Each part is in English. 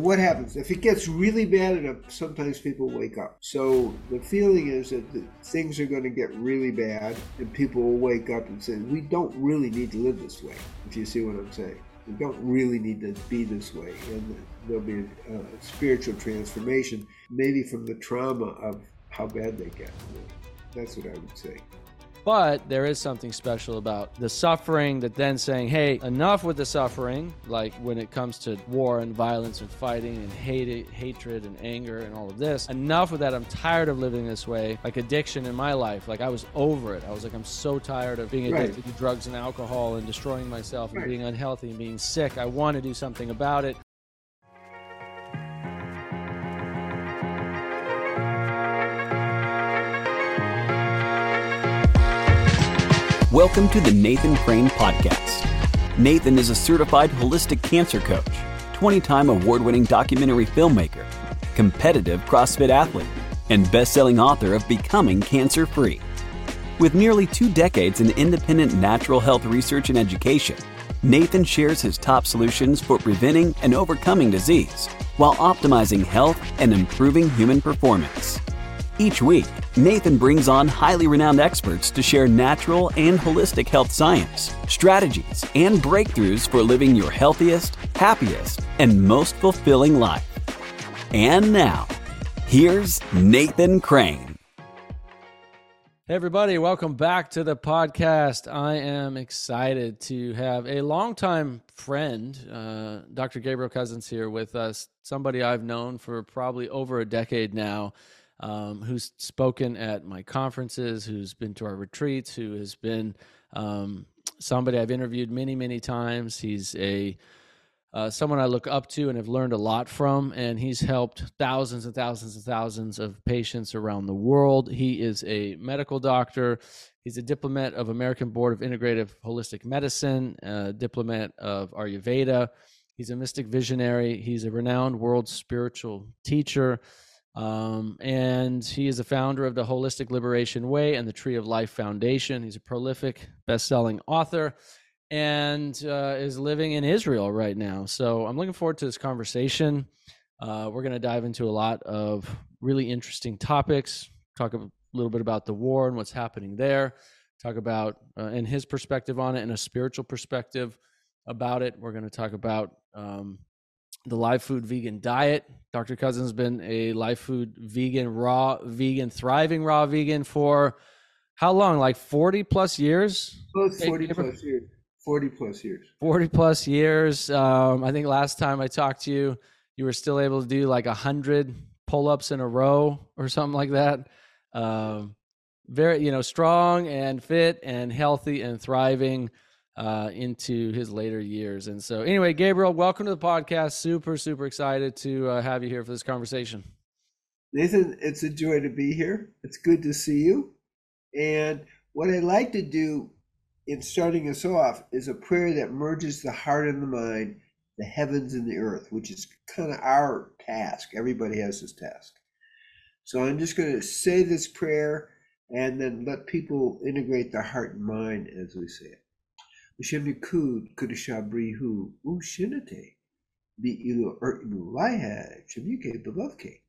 What happens? If it gets really bad enough, sometimes people wake up. So the feeling is that things are going to get really bad, and people will wake up and say, We don't really need to live this way, if you see what I'm saying. We don't really need to be this way. And there'll be a, a spiritual transformation, maybe from the trauma of how bad they get. That's what I would say. But there is something special about the suffering that then saying, hey, enough with the suffering, like when it comes to war and violence and fighting and hate, hatred and anger and all of this. Enough with that. I'm tired of living this way. Like addiction in my life. Like I was over it. I was like, I'm so tired of being addicted right. to drugs and alcohol and destroying myself and right. being unhealthy and being sick. I want to do something about it. Welcome to the Nathan Crane Podcast. Nathan is a certified holistic cancer coach, 20 time award winning documentary filmmaker, competitive CrossFit athlete, and best selling author of Becoming Cancer Free. With nearly two decades in independent natural health research and education, Nathan shares his top solutions for preventing and overcoming disease while optimizing health and improving human performance. Each week, Nathan brings on highly renowned experts to share natural and holistic health science, strategies, and breakthroughs for living your healthiest, happiest, and most fulfilling life. And now, here's Nathan Crane. Hey, everybody, welcome back to the podcast. I am excited to have a longtime friend, uh, Dr. Gabriel Cousens, here with us, somebody I've known for probably over a decade now um, who's spoken at my conferences, who's been to our retreats, who has been um, somebody I've interviewed many, many times. He's a uh, someone I look up to and have learned a lot from, and he's helped thousands and thousands and thousands of patients around the world. He is a medical doctor. He's a diplomat of American Board of Integrative Holistic Medicine, a diplomat of Ayurveda. He's a mystic visionary. He's a renowned world spiritual teacher. Um, and he is the founder of the Holistic Liberation Way and the Tree of Life Foundation. He's a prolific, best-selling author and uh, is living in Israel right now. So I'm looking forward to this conversation. Uh, we're going to dive into a lot of really interesting topics. Talk a little bit about the war and what's happening there. Talk about uh, and his perspective on it and a spiritual perspective about it. We're going to talk about um, the live food vegan diet. Dr. Cousens has been a life food vegan, raw vegan, thriving raw vegan for how long? Like 40 plus years? Well, 40 plus years. 40 plus years. 40 plus years. Um, I think last time I talked to you, you were still able to do like 100 pull ups in a row or something like that. Um, very, you know, strong and fit and healthy and thriving uh, into his later years. And so, anyway, Gabriel, welcome to the podcast. Super, super excited to uh, have you here for this conversation. Nathan, it's a joy to be here. It's good to see you. And what I'd like to do in starting us off is a prayer that merges the heart and the mind, the heavens and the earth, which is kind of our task. Everybody has this task. So I'm just going to say this prayer and then let people integrate the heart and mind as we say it. Hashem Yikud Kudushabrihu Ushinate Be Ilu Ertnu Laiha Shamike Belovke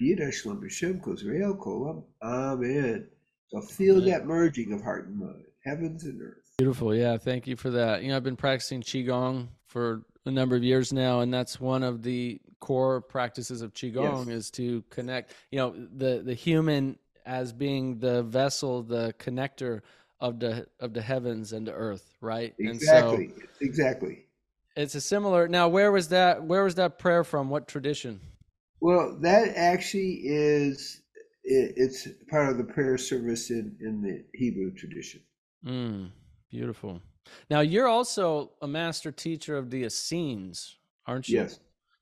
Bida Shlom Hashem Kozrael Kolam Amen. So feel that merging of heart and mind, heavens and earth. Beautiful. Yeah, thank you for that. You know, I've been practicing Qigong for a number of years now, and that's one of the core practices of Qigong yes. is to connect, you know, the, the human as being the vessel, the connector of the of the heavens and the earth, right? Exactly. And so exactly. It's a similar. Now, where was that? Where was that prayer from? What tradition? Well, that actually is it, it's part of the prayer service in in the Hebrew tradition. Mm, beautiful. Now, you're also a master teacher of the Essenes, aren't you? Yes.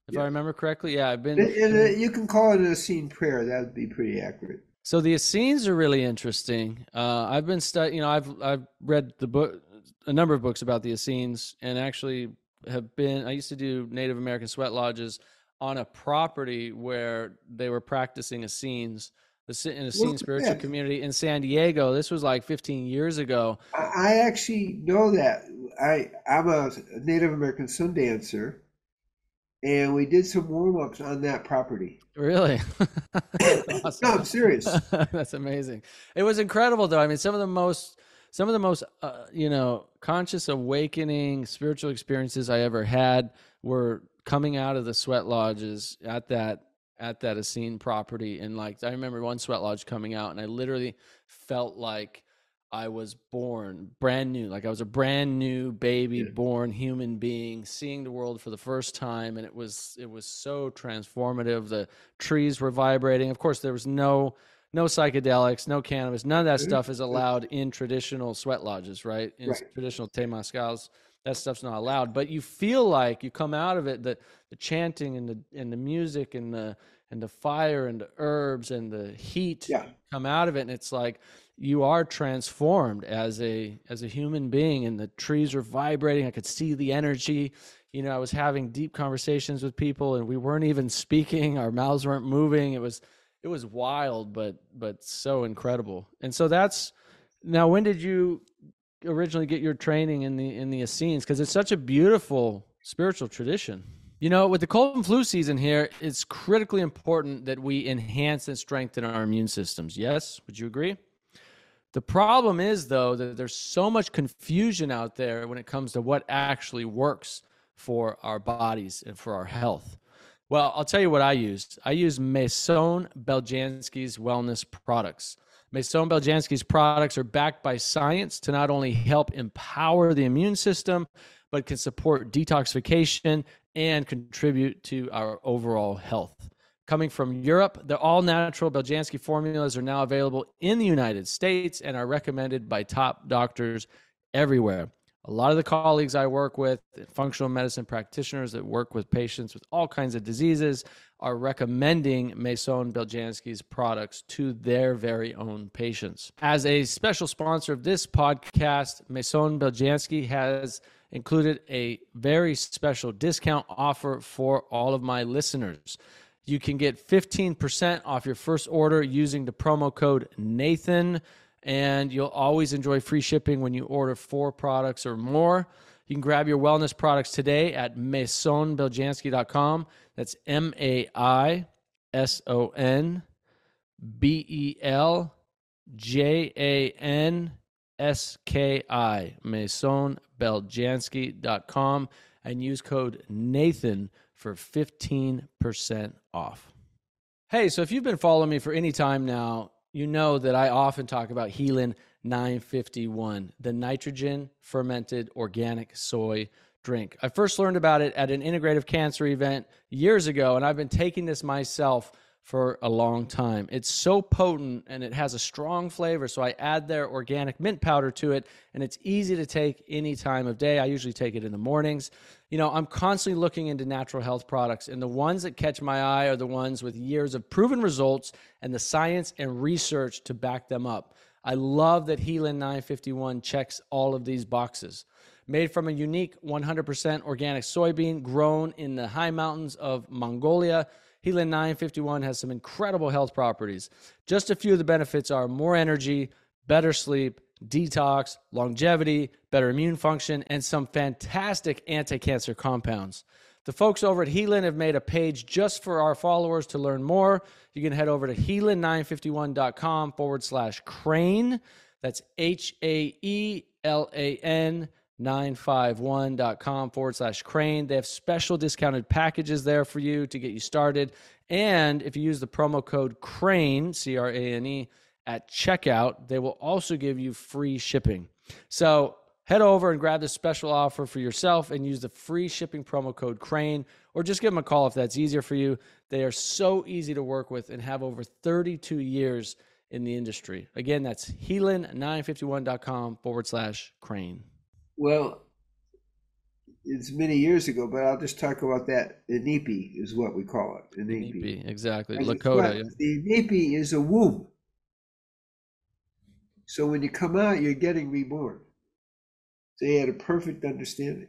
If yes. I remember correctly, yeah, I've been. You can call it an Essene prayer. That would be pretty accurate. So the Essenes are really interesting. Uh, I've been studying, you know, I've I've read the book, a number of books about the Essenes, and actually have been. I used to do Native American sweat lodges on a property where they were practicing Essenes, the in Essene well, spiritual yeah. community in San Diego. This was like 15 years ago. I actually know that. I I'm a Native American sun dancer, and we did some warm ups on that property. Really? awesome. no, I'm serious. That's amazing. It was incredible, though. I mean, some of the most some of the most uh, you know conscious awakening spiritual experiences I ever had were coming out of the sweat lodges at that at that Essene property and like I remember one sweat lodge coming out and I literally felt like I was born brand new, like I was a brand new baby, yeah. born human being, seeing the world for the first time, and it was it was so transformative. The trees were vibrating. Of course, there was no no psychedelics, no cannabis, none of that mm-hmm. stuff is allowed in traditional sweat lodges, right? In right. traditional temazcals, that stuff's not allowed. But you feel like you come out of it, the the chanting and the and the music and the and the fire and the herbs and the heat yeah. come out of it, and it's like you are transformed as a as a human being and the trees are vibrating. I could see the energy. You know i was having deep conversations with people and we weren't even speaking. Our mouths weren't moving. It was it was wild but but so incredible. And so that's now when did you originally get your training in the in the essenes? Because it's such a beautiful spiritual tradition. You know, with the cold and flu season here, it's critically important that we enhance and strengthen our immune systems. Yes, would you agree? The problem is, though, that there's so much confusion out there when it comes to what actually works for our bodies and for our health. Well, I'll tell you what I used. I used Maison Beljanski's wellness products. Maison Beljanski's products are backed by science to not only help empower the immune system, but can support detoxification and contribute to our overall health coming from Europe. The all natural Beljanski formulas are now available in the United States and are recommended by top doctors everywhere. A lot of the colleagues I work with, functional medicine practitioners that work with patients with all kinds of diseases, are recommending Maison Beljanski's products to their very own patients. As a special sponsor of this podcast, Maison Beljanski has included a very special discount offer for all of my listeners. You can get 15% off your first order using the promo code Nathan, and you'll always enjoy free shipping when you order four products or more. You can grab your wellness products today at maisonbeljanski.com. That's M A I S O N B E L J A N S K I, maisonbeljanski.com, and use code Nathan for 15% off. Hey, so if you've been following me for any time now, you know that I often talk about Haelan 951, the nitrogen fermented organic soy drink. I first learned about it at an integrative cancer event years ago, and I've been taking this myself for a long time. It's so potent and it has a strong flavor. So I add their organic mint powder to it, and it's easy to take any time of day. I usually take it in the mornings. You know, I'm constantly looking into natural health products, and the ones that catch my eye are the ones with years of proven results and the science and research to back them up. I love that Haelan 951 checks all of these boxes. Made from a unique 100% organic soybean grown in the high mountains of Mongolia Haelan 951 has some incredible health properties. Just a few of the benefits are more energy, better sleep, detox, longevity, better immune function, and some fantastic anti cancer compounds. The folks over at Haelan have made a page just for our followers to learn more. You can head over to haelan951.com forward slash crane. That's H A E L A N 951.com forward slash crane. They have special discounted packages there for you to get you started. And if you use the promo code crane, C R A N E, at checkout, they will also give you free shipping. So head over and grab this special offer for yourself and use the free shipping promo code crane or just give them a call if that's easier for you. They are so easy to work with and have over 32 years in the industry. Again, that's haelan951.com forward slash crane. Well, it's many years ago, but I'll just talk about that. Inipi is what we call it. Inipi, Inipi exactly. Lakota. Yeah. The Inipi is a womb. So when you come out, you're getting reborn. So he had a perfect understanding.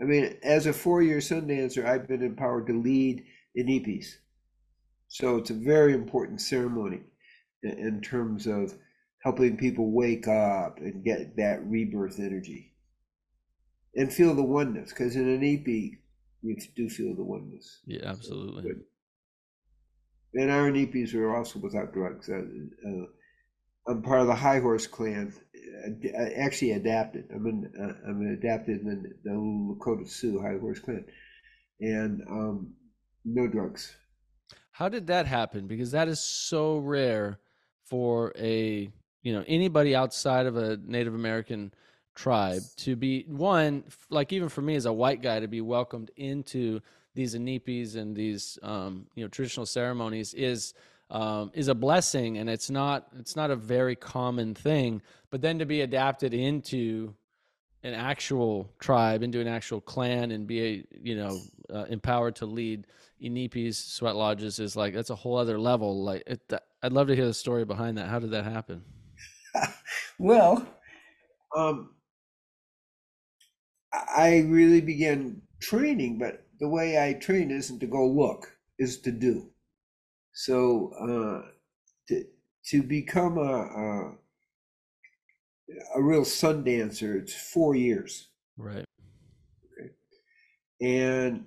I mean, as a four-year Sundancer, I've been empowered to lead Inipis. So it's a very important ceremony in terms of helping people wake up and get that rebirth energy and feel the oneness. Because in Inipi, you do feel the oneness. Yeah, absolutely. Good. And our Inipis are also without drugs. Uh, uh, I'm part of the High Horse clan. Uh, actually, adapted. I'm an uh, I'm an adapted in the, Lakota Sioux High Horse clan, and um, no drugs. How did that happen? Because that is so rare for a you know anybody outside of a Native American tribe to be one like even for me as a white guy to be welcomed into these inipis and these um, you know traditional ceremonies is um, is a blessing and it's not it's not a very common thing. But then to be adapted into an actual tribe into an actual clan and be a, you know uh, empowered to lead inipis sweat lodges is like that's a whole other level. Like it, i'd love to hear the story behind that. How did that happen? Well um, i really began training but the way i train isn't to go look is to do so uh, to to become a, a a real sun dancer, it's four years. Right. Okay. And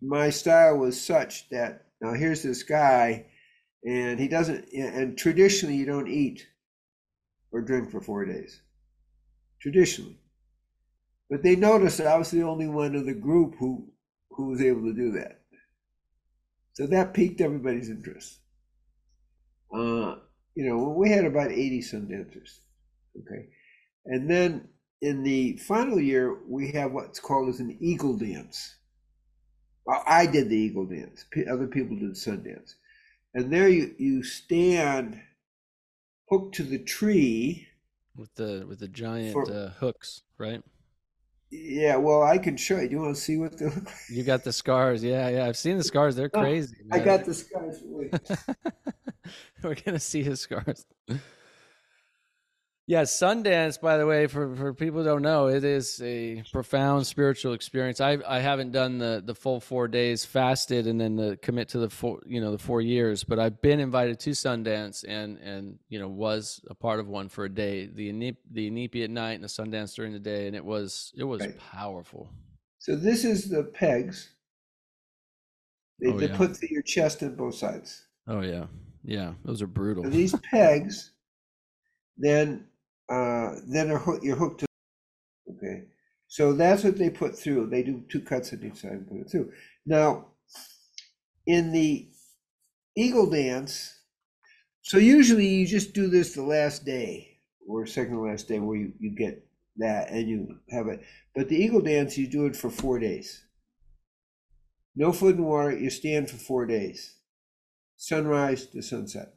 my style was such that now here's this guy, and he doesn't. And traditionally, you don't eat or drink for four days. Traditionally, but they noticed that I was the only one of the group who who was able to do that. So that piqued everybody's interest. Uh, you know, we had about 80 sun dancers. Okay. And then in the final year, we have what's called as an eagle dance. Well, I did the eagle dance. Other people did sun dance. And there you, you stand hooked to the tree with the with the giant for, uh, hooks, right? Yeah, well, I can show you. Do you want to see what they look like? You got the scars. Yeah, yeah. I've seen the scars. They're oh, crazy. I got the scars. We're gonna see his scars. Yeah, Sundance, by the way, for, for people who don't know, it is a profound spiritual experience. I I haven't done the the full four days fasted and then the commit to the four you know the four years, but I've been invited to Sundance and and you know was a part of one for a day. The the Inipi at night and the Sundance during the day, and it was it was right. powerful. So this is the pegs. They, oh, they yeah. put your chest on both sides. Oh yeah, yeah, those are brutal. So these pegs then uh, then you're hooked to. Okay, so that's what they put through. They do two cuts at each side and put it through. Now, in the eagle dance, so usually you just do this the last day or second to last day where you, you get that and you have it. But the eagle dance, you do it for four days. No food and water, you stand for four days. Sunrise to sunset.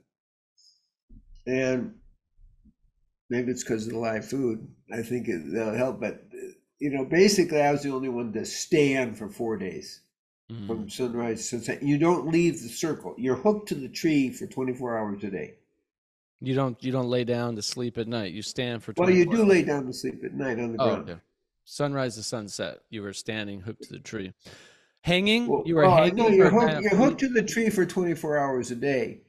And maybe it's because of the live food. I think it, will help. But you know, basically, I was the only one to stand for four days mm. from sunrise to sunset. You don't leave the circle. You're hooked to the tree for 24 hours a day. You don't. You don't lay down to sleep at night. You stand for. Well, you do hours. lay down to sleep at night on the oh, ground. Okay. Sunrise to sunset. You were standing hooked to the tree. Hanging. Well, you were well, hanging. No, you're, hooked, kind of you're hooked to the tree for 24 hours a day,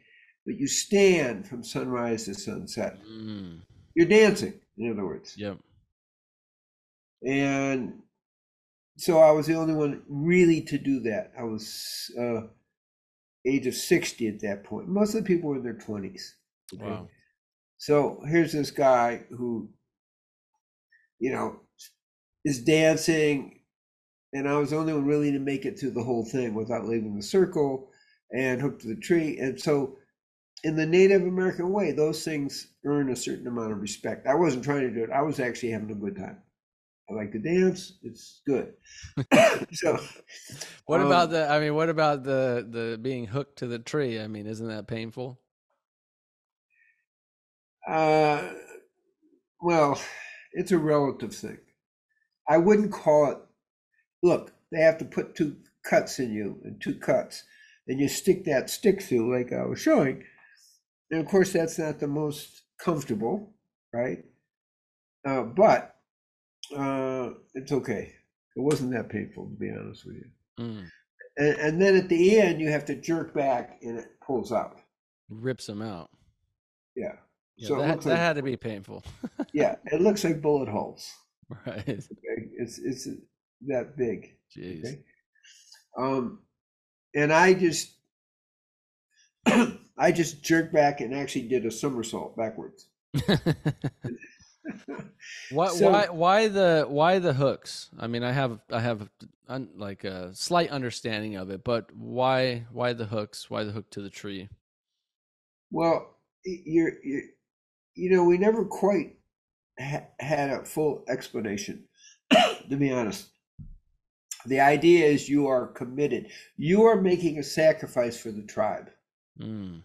but you stand from sunrise to sunset. Mm. You're dancing, in other words. Yep. And so I was the only one really to do that. I was uh, age of 60 at that point. Most of the people were in their 20s. Okay? Wow. So here's this guy who, you know, is dancing, and I was the only one really to make it through the whole thing without leaving the circle and hooked to the tree. And so in the Native American way, those things earn a certain amount of respect. I wasn't trying to do it. I was actually having a good time. I like to dance. It's good. so, what um, about the? I mean, what about the the being hooked to the tree? I mean, isn't that painful? Uh, well, it's a relative thing. I wouldn't call it. Look, they have to put two cuts in you and two cuts, and you stick that stick through, like I was showing and of course, that's not the most comfortable, right? Uh, but uh, it's okay. It wasn't that painful, to be honest with you. Mm. And, and, then at the end, you have to jerk back and it pulls out. Rips them out. Yeah. yeah so that, that like, had to be painful. yeah. It looks like bullet holes. Right. Okay. It's, it's that big. Jeez. Okay. Um, and I just, I just jerked back and actually did a somersault backwards. why, So- why, why the, why the hooks? I mean, I have, I have un, like a slight understanding of it, but why, why the hooks? Why the hook to the tree? Well, you're, you you know, we never quite ha- had a full explanation, to be honest. The idea is you are committed. You are making a sacrifice for the tribe. Mm.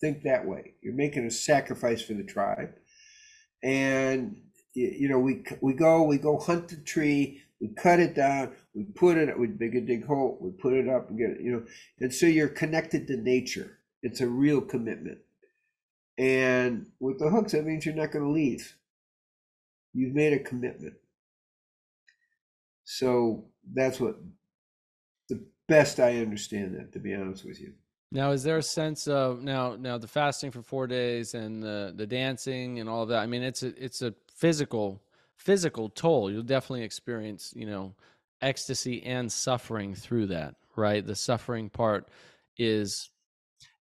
Think that way. You're making a sacrifice for the tribe, and you know we we go we go hunt the tree. We cut it down. We put it. We dig a dig hole. We put it up and get it. You know, and so you're connected to nature. It's a real commitment. And with the hooks, that means you're not going to leave. You've made a commitment. So that's what the best I understand that, to be honest with you. Now, is there a sense of now, now the fasting for four days and the the dancing and all of that? I mean, it's a it's a physical physical toll. You'll definitely experience, you know, ecstasy and suffering through that, right? The suffering part is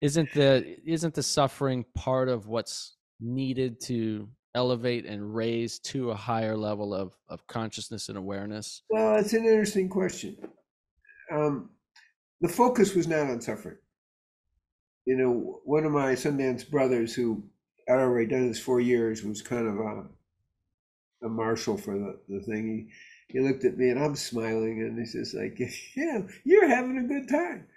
isn't the isn't the suffering part of what's needed to elevate and raise to a higher level of of consciousness and awareness? Well, it's an interesting question. Um, the focus was not on suffering. You know, one of my Sundance brothers, who had already done this four years, was kind of a, a marshal for the, the thing. He, he looked at me and I'm smiling, and he says, like, yeah, you're having a good time.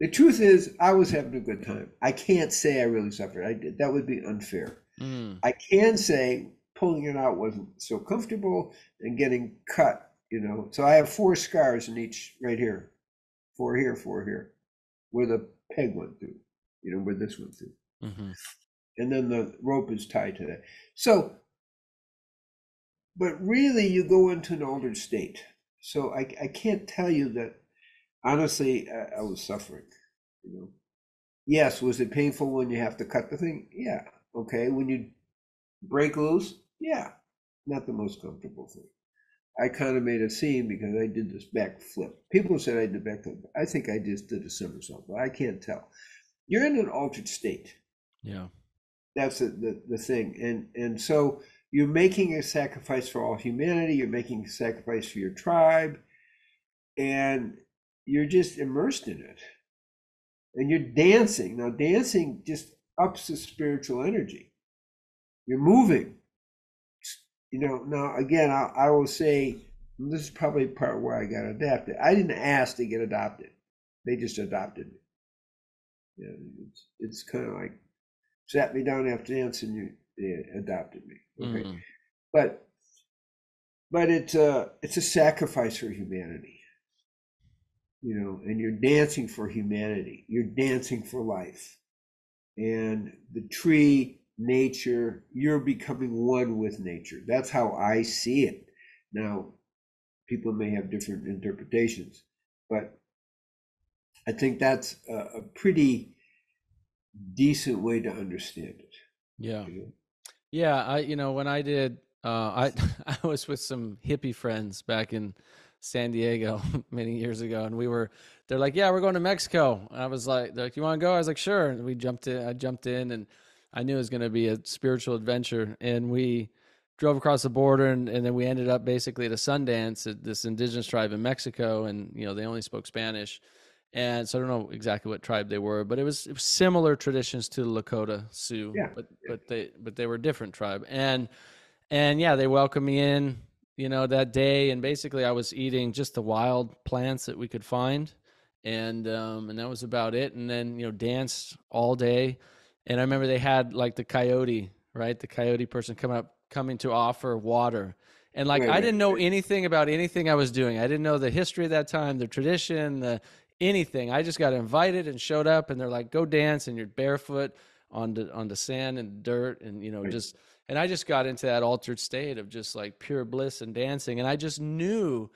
The truth is, I was having a good time. I can't say I really suffered. I did. That would be unfair. Mm, I can say pulling it out wasn't so comfortable and getting cut, you know. So I have four scars in each right here, four here, four here, where the peg went through, you know, where this went through. mhm. And then the rope is tied to that. So, but really, you go into an altered state. So I, I can't tell you that honestly, I, I was suffering, you know. Yes, was it painful when you have to cut the thing? Yeah. Okay. When you break loose? Yeah. Not the most comfortable thing. I kind of made a scene because I did this back flip. People said I did back flip. I think I just did a somersault, but I can't tell. You're in an altered state. Yeah. That's the, the, the thing. And and so you're making a sacrifice for all humanity, you're making a sacrifice for your tribe, and you're just immersed in it. And you're dancing. Now dancing just ups the spiritual energy. You're moving. You know, now again, I, I will say this is probably part where I got adopted. I didn't ask to get adopted. They just adopted me. Yeah, it's, it's kind of like sat me down after dance and you they adopted me. Okay, Mhm. but but it's a it's a sacrifice for humanity. You know, and you're dancing for humanity. You're dancing for life, and the tree, nature. You're becoming one with nature. That's how I see it. Now, people may have different interpretations, but I think that's a, a pretty decent way to understand it. Yeah. you know? Yeah, I you know when I did uh I I was with some hippie friends back in San Diego many years ago and we were they're like, "Yeah, we're going to Mexico." And I was like, they're like, "You want to go?" I was like, "Sure." And we jumped in I jumped in and I knew it was going to be a spiritual adventure and we drove across the border and, and then we ended up basically at a Sundance at this indigenous tribe in Mexico and you know they only spoke Spanish. And so I don't know exactly what tribe they were, but it was, it was similar traditions to the Lakota Sioux, Yeah, but but they but they were a different tribe. And and yeah, they welcomed me in, you know, that day. And basically, I was eating just the wild plants that we could find, and um, and that was about it. And then you know, danced all day. And I remember they had like the coyote, right? The coyote person come up coming to offer water. And like Right, I didn't know right. anything about anything I was doing. I didn't know the history of that time, the tradition, the anything. I just got invited and showed up, and they're like, "Go dance," and you're barefoot on the on the sand and dirt, and you know, Right. just and I just got into that altered state of just like pure bliss and dancing, and I just knew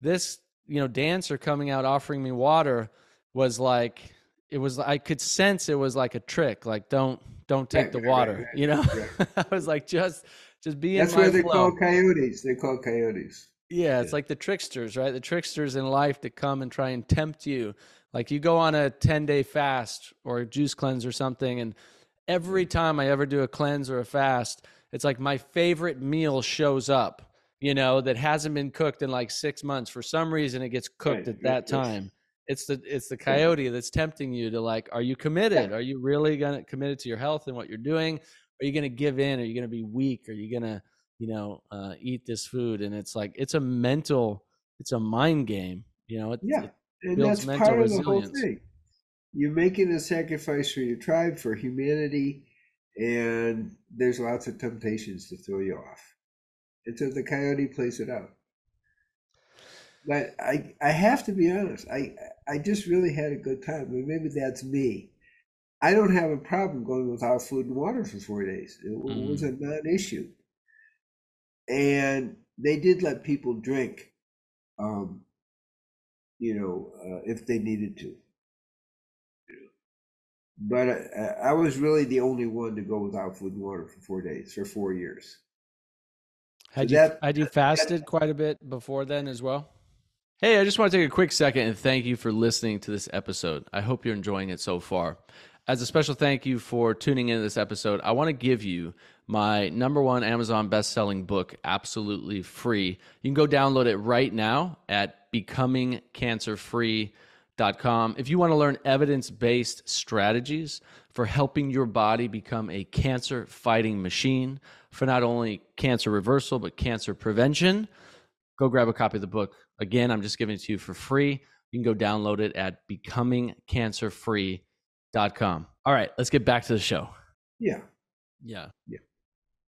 this, you know, dancer coming out offering me water was like it was. I could sense it was like a trick, like don't don't take Right, the water, right, you know. I was like just just be That's in my why they flow. call coyotes. They call coyotes. Yeah, it's like the tricksters, right? The tricksters in life that come and try and tempt you. Like you go on a 10 day fast or a juice cleanse or something, and every mm. time I ever do a cleanse or a fast, it's like my favorite meal shows up, you know, that hasn't been cooked in like six months. For some reason, it gets cooked Right, at that time. It's the it's the coyote that's tempting you to like, are you committed? Are you really gonna committed to your health and what you're doing? Are you gonna give in? Are you gonna be weak? Are you gonna you know uh, eat this food? And it's like it's a mental, it's a mind game. You know, it, Yeah. it- And builds that's mental part of the whole resilience. thing. You're making a sacrifice for your tribe, for humanity, and there's lots of temptations to throw you off. And so the coyote plays it out. But I I have to be honest, I I just really had a good time. Maybe that's me. I don't have a problem going without food and water for four days. It w- was a non-issue. And they did let people drink, um, you know, uh, if they needed to. But uh, I was really the only one to go without food and water for four days, for four years. Had you that- had you fasted quite a bit before then as well? Hey, I just want to take a quick second and thank you for listening to this episode. I hope you're enjoying it so far. As a special thank you for tuning into this episode, I want to give you my number one Amazon best-selling book absolutely free. You can go download it right now at becomingcancerfree.com. If you want to learn evidence-based strategies for helping your body become a cancer-fighting machine for not only cancer reversal but cancer prevention, go grab a copy of the book. Again, I'm just giving it to you for free. You can go download it at becomingcancerfree.com. All right, let's get back to the show. Yeah. Yeah. Yeah.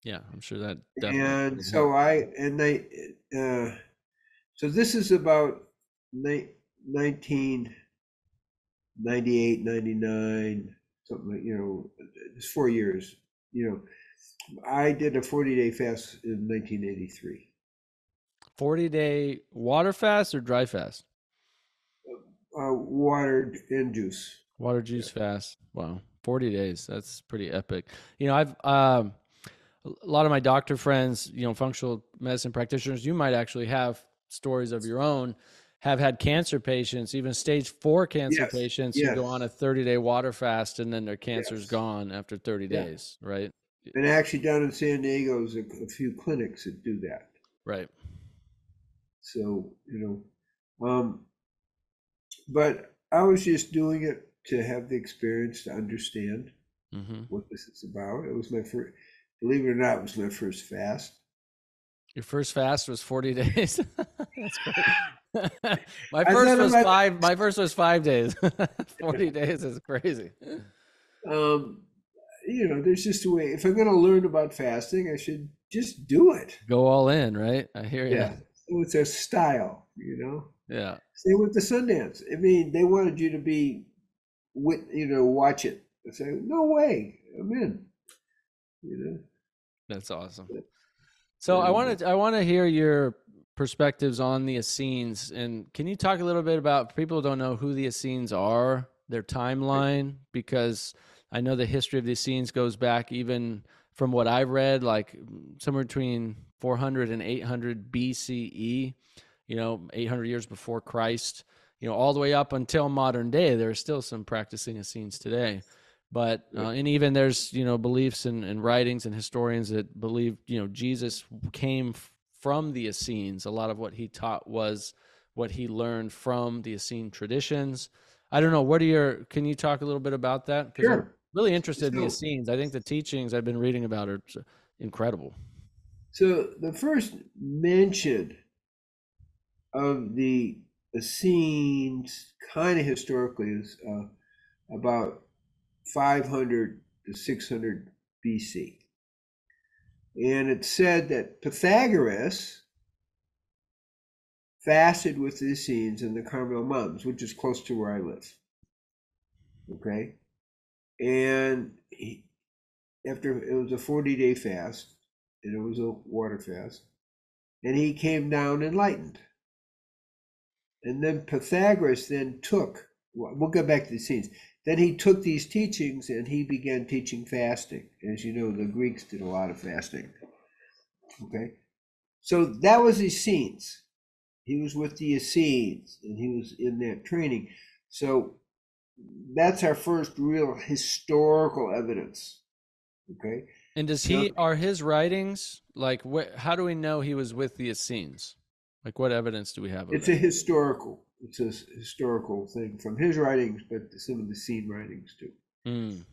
Yeah, I'm sure that definitely. and so help. I and they uh, so this is about ni- 1998 99 something like you know it's four years you know I did a 40 day fast in 1983 40 day water fast or dry fast? uh, water and juice Water juice fast. Wow. 40 days. That's pretty epic. You know, I've um a lot of my doctor friends, you know, functional medicine practitioners, you might actually have stories of your own have had cancer patients, even stage 4 cancer Yes, patients who go on a 30-day water fast and then their cancer's Yes. gone after 30 Yeah. days, right? and actually down in San Diego there's a, a few clinics that do that Right. so you know um but I was just doing it to have the experience to understand Mhm. what this is about. It was my first, believe it or not, it was my first fast. Your first fast was 40 days. That's great. my first was might- 5 my first was 5 days. 40 days is crazy. Um, you know, there's just a way. If I'm going to learn about fasting, I should just do it. Go all in, right? I hear you. Yeah. So it's a style, you know. Yeah. Same with the Sundance. I mean, they wanted you to be, with, you know, watch it. I say, no way, I'm in. You know. That's awesome. Yeah. So I Yeah. wanted I want to hear your perspectives on the Essenes, and can you talk a little bit about people who don't know who the Essenes are, their timeline, because I know the history of the Essenes goes back even from what I've read, like mm, somewhere between 400 and 800 BCE, you know, 800 years before Christ, you know, all the way up until modern day. There are still some practicing Essenes today but uh, and even there's you know beliefs and, and writings and historians that believe you know jesus came from the essenes. A lot of what he taught was what he learned from the essene traditions. I don't know what are your can you talk a little bit about that? 'Cause i'm Sure. really interested in the So- essenes. I think the teachings i've been reading about are incredible. So the first mention of the Essenes, kind of historically, is uh, about 500 to 600 BC. And it's said that Pythagoras fasted with the Essenes in the Carmel Mountains, which is close to where I live. Okay? And he, after it was a 40 day fast, and it was a water fast, and he came down enlightened. And then Pythagoras then took, we'll go back to the Essenes. Then he took these teachings and he began teaching fasting. As you know, the Greeks did a lot of fasting. Okay? So that was Essenes. He was with the Essenes and he was in that training. So that's our first real historical evidence. Okay. And does he are his writings like wh- how do we know he was with the Essenes? Like what evidence do we have? Of It's it? a historical. It's a historical thing from his writings, but some of the Essene writings too. Mm.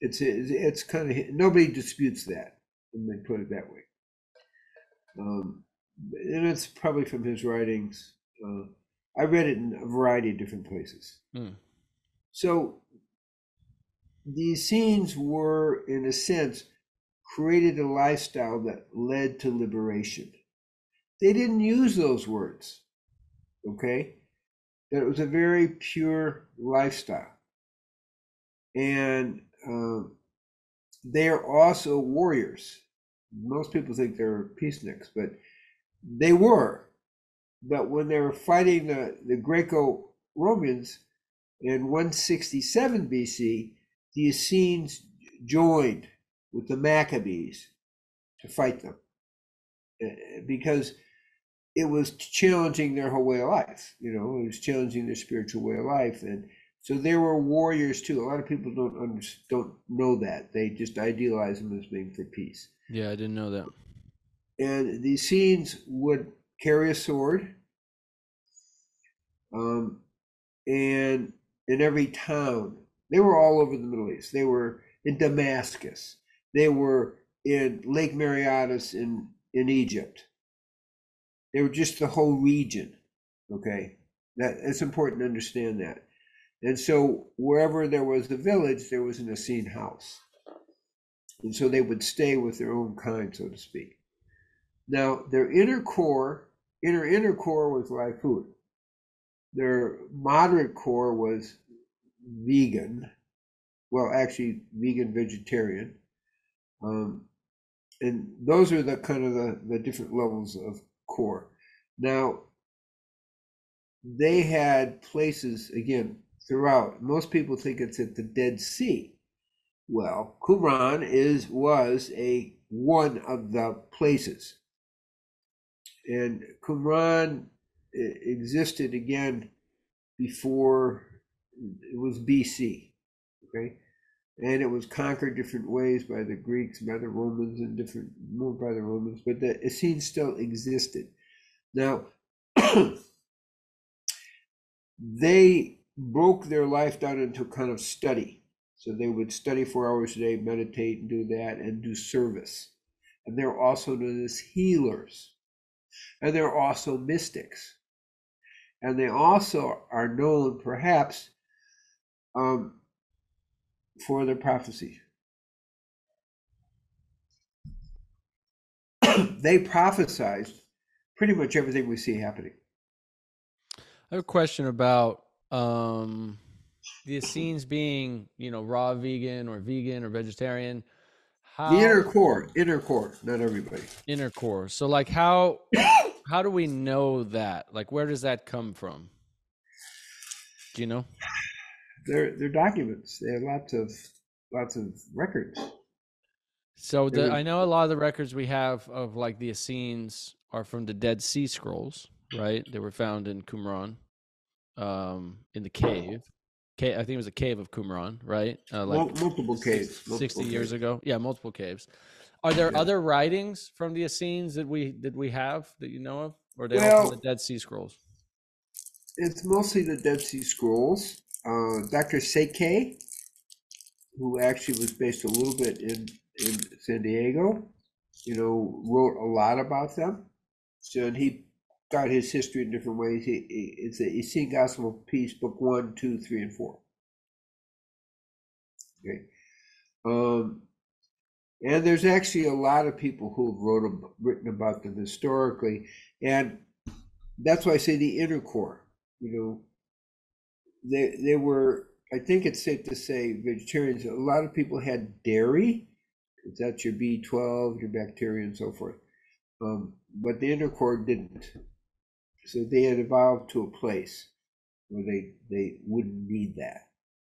It's it's, it's kind of nobody disputes that. Let me put it that way. Um, and it's probably from his writings. Uh, I read it in a variety of different places. Mm. So these Essenes were, in a sense, created a lifestyle that led to liberation. They didn't use those words, okay? That it was a very pure lifestyle. And um, they are also warriors. Most people think they're peaceniks, but they were. But when they were fighting the, the Greco Romans in 167 BC, the Essenes joined with the Maccabees to fight them Uh, because it was challenging their whole way of life. You know, it was challenging their spiritual way of life, and so they were warriors too. A lot of people don't under, don't know that. They just idealize them as being for peace. Yeah, I didn't know that. And the Essenes would carry a sword, um, and in every town, they were all over the Middle East. They were in Damascus. They were in Lake Mareotis in in Egypt. They were just the whole region. Okay, that it's important to understand that. And so wherever there was a village, there was an Essene house. And so they would stay with their own kind, so to speak. Now, their inner core, inner inner core was food. Their moderate core was vegan. Well, actually, vegan vegetarian. Um, and those are the kind of the, the different levels of core. Now, they had places again throughout. Most people think it's at the Dead Sea. Well, Qumran is was a one of the places, and Qumran e- existed again before it was BC. Okay, and it was conquered different ways by the Greeks, by the Romans, and different more by the Romans, but the Essenes still existed. Now, they broke their life down into kind of study. So they would study four hours a day, meditate, and do that, and do service. And they're also known as healers. And they're also mystics. And they also are known, perhaps, um, for their prophecy. they prophesized pretty much everything we see happening. I have a question about um, the Essenes being, you know, raw vegan or vegan or vegetarian. How The inner core, inner core, not everybody. inner core. So, like, how how do we know that? Like, where does that come from? Do you know? They're they're documents. They have lots of lots of records. So the, I know a lot of the records we have of like the Essenes are from the Dead Sea Scrolls, right? They were found in Qumran, um, in the cave. Cave, I think it was a cave of Qumran, right? Uh, like multiple caves. multiple sixty years ago. Yeah, multiple caves. Are there Yeah. other writings from the Essenes that we that we have that you know of, or they all from the Dead Sea Scrolls? It's mostly the Dead Sea Scrolls. Uh, Dr. Szekely, who actually was based a little bit in in San Diego, you know, wrote a lot about them. So and he got his history in different ways. He, he, it's the Essene Gospel of Peace, book one, two, three, and four. Okay. Um, and there's actually a lot of people who have wrote written about them historically, and that's why I say the inner core. You know, they they were. I think it's safe to say vegetarians. A lot of people had dairy, that's your B twelve, your bacteria, and so forth. Um, but the inner core didn't. So they had evolved to a place where they they wouldn't need that.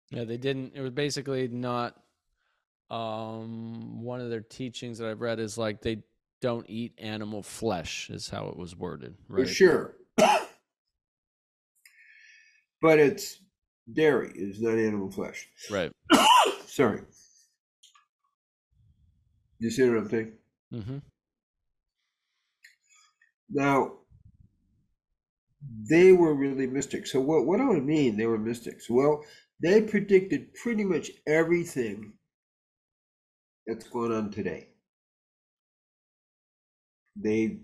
Yeah, they didn't. It was basically not. Um, one of their teachings that I've read is like they don't eat animal flesh, is how it was worded. Right? For sure. But it's dairy, it's not animal flesh. Right. Sorry. You see what I'm saying? Mm-hmm. Now, they were really mystics. So what, what do I mean they were mystics? Well, they predicted pretty much everything that's going on today. They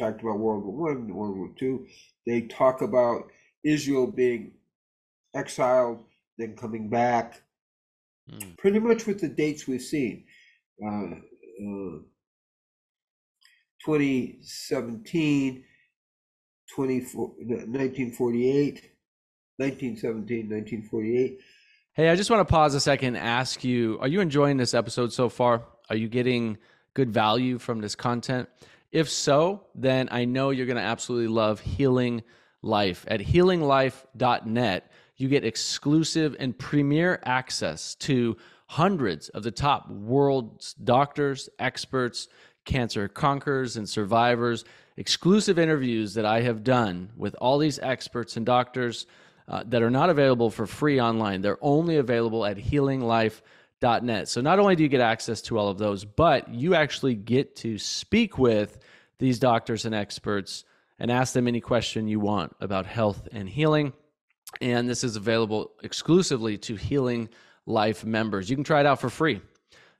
talked about World War One, World War Two. They talk about Israel being exiled, then coming back. Mm. Pretty much with the dates we've seen. Uh, uh, 2017, 1948, 1917, 1948. Hey, I just want to pause a second and ask you Are you enjoying this episode so far? Are you getting good value from this content? If so, then I know you're going to absolutely love Healing Life. At healinglife.net, you get exclusive and premier access to hundreds of the top world's doctors, experts, cancer conquerors, and survivors, exclusive interviews that I have done with all these experts and doctors uh, that are not available for free online. They're only available at healinglife.net. So not only do you get access to all of those, but you actually get to speak with these doctors and experts and ask them any question you want about health and healing. And this is available exclusively to Healing Life members. You can try it out for free.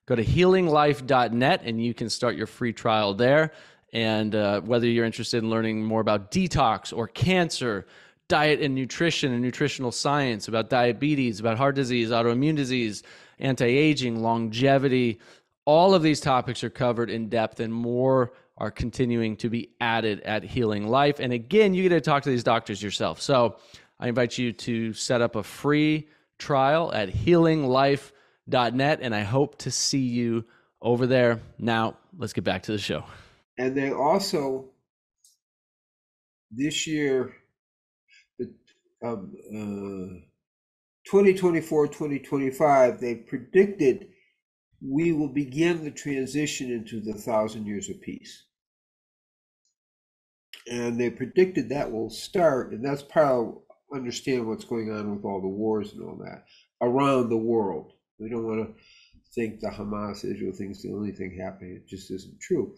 Go to healinglife.net and you can start your free trial there. And uh, whether you're interested in learning more about detox or cancer, diet and nutrition and nutritional science, about diabetes, about heart disease, autoimmune disease, anti aging, longevity, all of these topics are covered in depth and more are continuing to be added at Healing Life. And again, you get to talk to these doctors yourself. So I invite you to set up a free trial at healinglife.net, and I hope to see you over there. Now, let's get back to the show. And they also, this year, the um, uh, 2024 2025, they predicted we will begin the transition into the thousand years of peace. And they predicted that will start, and that's part of understand what's going on with all the wars and all that around the world. We don't want to think the Hamas Israel thing is the only thing happening. It just isn't true.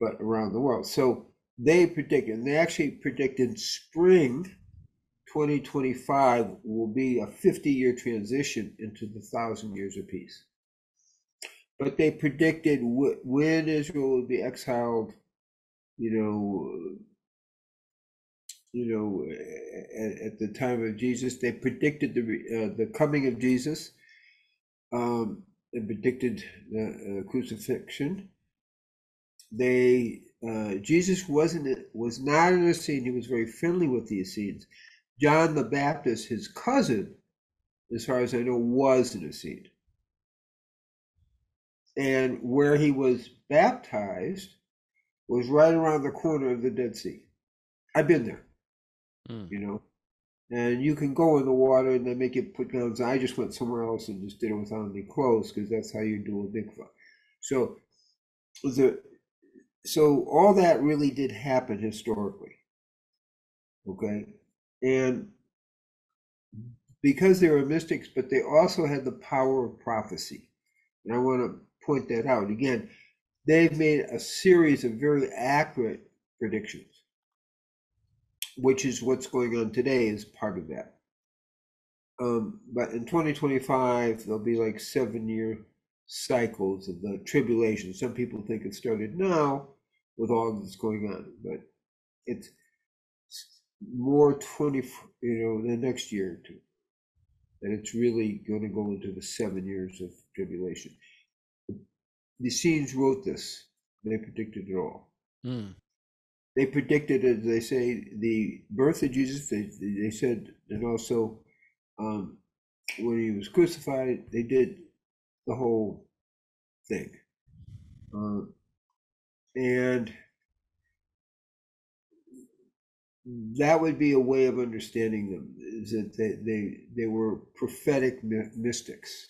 But around the world. So they predicted, and they actually predicted spring 2025 will be a 50 year transition into the thousand years of peace. But they predicted when Israel would be exiled, you know, you know, at, at, the time of Jesus. They predicted the uh, the coming of Jesus. Um, and predicted the uh, crucifixion. They uh, Jesus wasn't was not an Essene. He was very friendly with the Essenes. John the Baptist, his cousin, as far as I know, was an Essene. And where he was baptized was right around the corner of the Dead Sea. I've been there mm. you know. And you can go in the water and they make you put guns. I just went somewhere else and just did it without any clothes because that's how you do a mikvah. So the so all that really did happen historically. Okay, and because they were mystics, but they also had the power of prophecy. And I want to point that out again. They've made a series of very accurate predictions which is what's going on today, is part of that. Um, but in 2025, there'll be like seven year cycles of the tribulation. Some people think it started now with all that's going on, but it's more 20, you know, the next year or two. And it's really going to go into the seven years of tribulation. The Essenes wrote this, they predicted it all. Mm they predicted, as they say, the birth of Jesus. They, they said, and also um, when he was crucified, they did the whole thing. Uh, and that would be a way of understanding them is that they, they, they were prophetic mystics.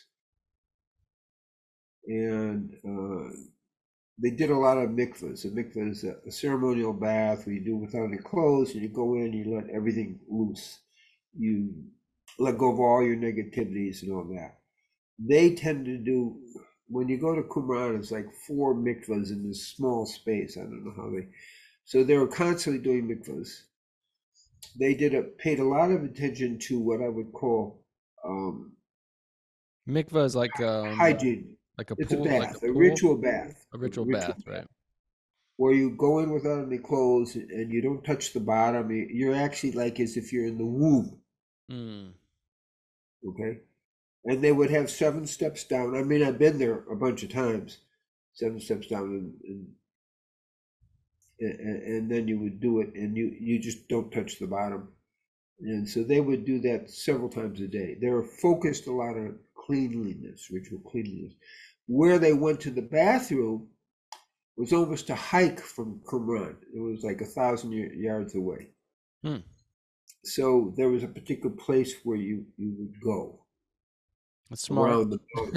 And uh, they did a lot of mikvahs. A mikvah is a, a ceremonial bath where you do it without any clothes, and you go in, and you let everything loose. You let go of all your negativities and all that. They tend to do when you go to Qumran, it's like four mikvahs in this small space. I don't know how they. So they were constantly doing mikvahs. They did a paid a lot of attention to what I would call um, Mikvah is like um, hygiene. Like a It's a bath, like a, pool? ritual bath, a ritual, bath, right? where you go in without any clothes and you don't touch the bottom. You- You're actually like as if you're in the womb. Mm. okay and they would have seven steps down i mean i've been there a bunch of times seven steps down and and, and, and then you would do it and you you just don't touch the bottom and so they would do that several times a day they were focused a lot on cleanliness ritual cleanliness where they went to the bathroom was almost a hike from Qumran. It was like a thousand yards away. Hmm. So there was a particular place where you, you would go That's smart.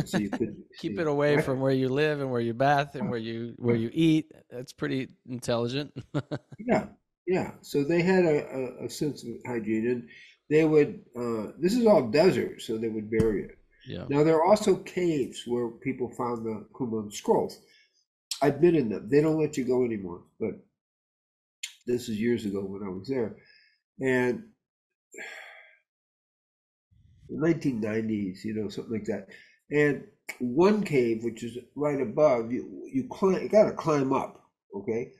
so Keep it away from where you live and where you bath and where you where you eat. That's pretty intelligent. Yeah, yeah. So they had a, a, a sense of hygiene, and they would. Uh, this is all desert, so they would bury it. Yeah. Now there are also caves where people found the Qumran scrolls. I've been in them. They don't let you go anymore, but this is years ago when I was there, and the 1990s, you know, something like that. And one cave, which is right above, you you climb, you got to climb up, okay?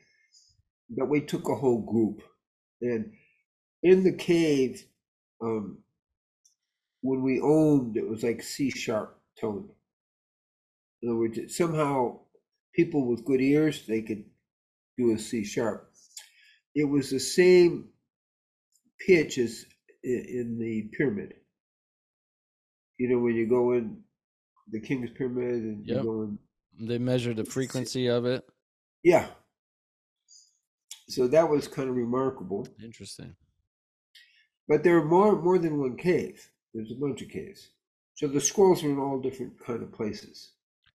But we took a whole group, and in the cave, um, when we owned, it was like C sharp tone. In other words, somehow people with good ears they could do a C sharp. It was the same pitch as in the pyramid. You know, when you go in the King's Pyramid and you go in, They measure the frequency of it. yeah. So that was kind of remarkable. Interesting. But there are more more than one cave. There's a bunch of caves. So the scrolls are in all different kind of places.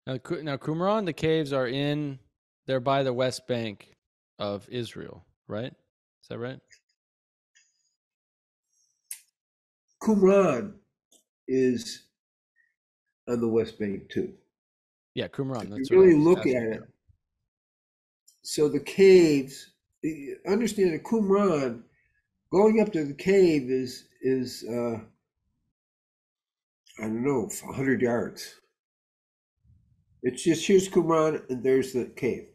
Now, now Qumran, the caves are in. They're by the west bank of Israel, right? Is that right? Qumran is on the West Bank too. Yeah, Qumran. If That's you really look asking at it, so the caves, understand that Qumran, going up to the cave is is uh, I don't know, hundred yards. It's just here's Qumran and there's the cave.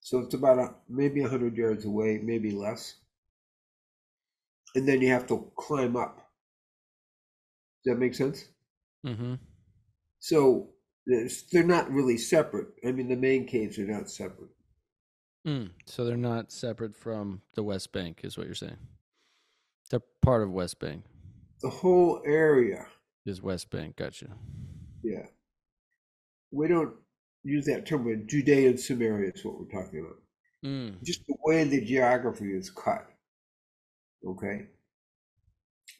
So it's about a, maybe hundred yards away, maybe less. And then you have to climb up. Does that make sense? Mhm. So there's, they're not really separate. I mean, the main caves are not separate. Mm, so they're not separate from the West Bank, is what you're saying. They're part of West Bank. The whole area, Is West Bank? Gotcha. yeah. We don't use that term, but Judea and Samaria is what we're talking about. Mm, Just the way the geography is cut. Okay.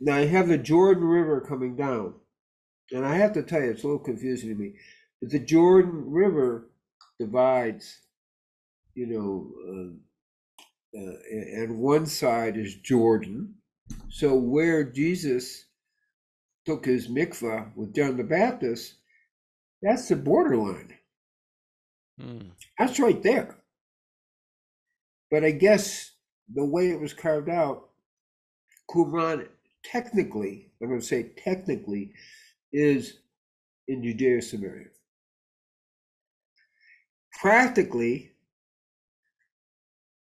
Now you have the Jordan River coming down, and I have to tell you, it's a little confusing to me. But the Jordan River divides, you know, uh, uh, and one side is Jordan. So where Jesus took his mikvah with John the Baptist, that's the borderline. mm, That's right there. But I guess the way it was carved out, Qumran technically, I'm going to say technically, is in Judea Samaria. Practically,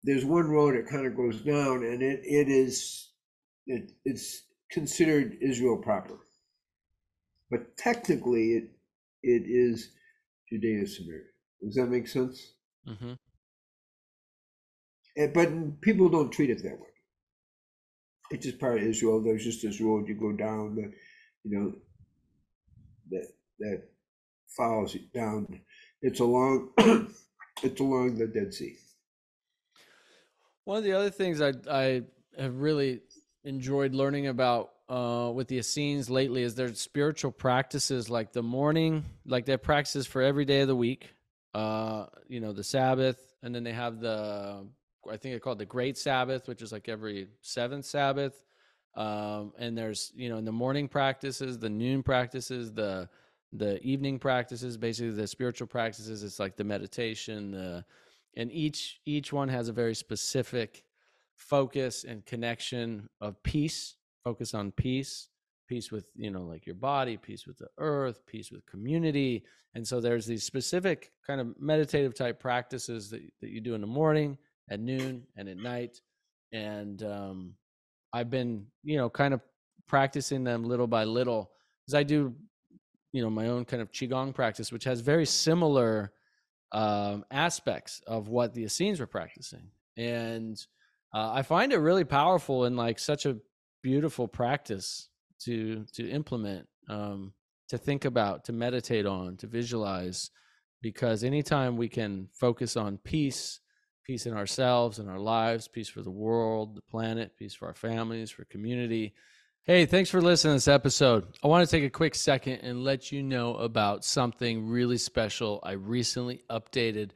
there's one road that kind of goes down, and it, it is it, it's considered Israel proper. But technically, it it is Judea Samaria. Does that make sense? mhm. Eh, But people don't treat it that way. It's just part of Israel. There's just this road you go down that, you know, that that follows it down. It's along, it's along the Dead Sea. One of the other things I I have really enjoyed learning about uh, with the Essenes lately is their spiritual practices, like the morning, like their practices for every day of the week, uh, you know, the Sabbath, and then they have the I think they call it the Great Sabbath, which is like every seventh Sabbath. Um, and there's you know in the morning practices, the noon practices, the the evening practices, basically the spiritual practices. It's like the meditation, the and each each one has a very specific focus and connection of peace. Focus on peace, peace with you know like your body, peace with the earth, peace with community. And so there's these specific kind of meditative type practices that that you do in the morning, at noon, and at night. And um, I've been, you know, kind of practicing them little by little because I do, you know, my own kind of qigong practice, which has very similar um, aspects of what the Essenes were practicing, and uh, I find it really powerful and like such a beautiful practice to to implement, um, to think about, to meditate on, to visualize, because anytime we can focus on peace peace in ourselves and our lives, peace for the world, the planet, peace for our families, for community. Hey, thanks for listening to this episode. I want to take a quick second and let you know about something really special I recently updated.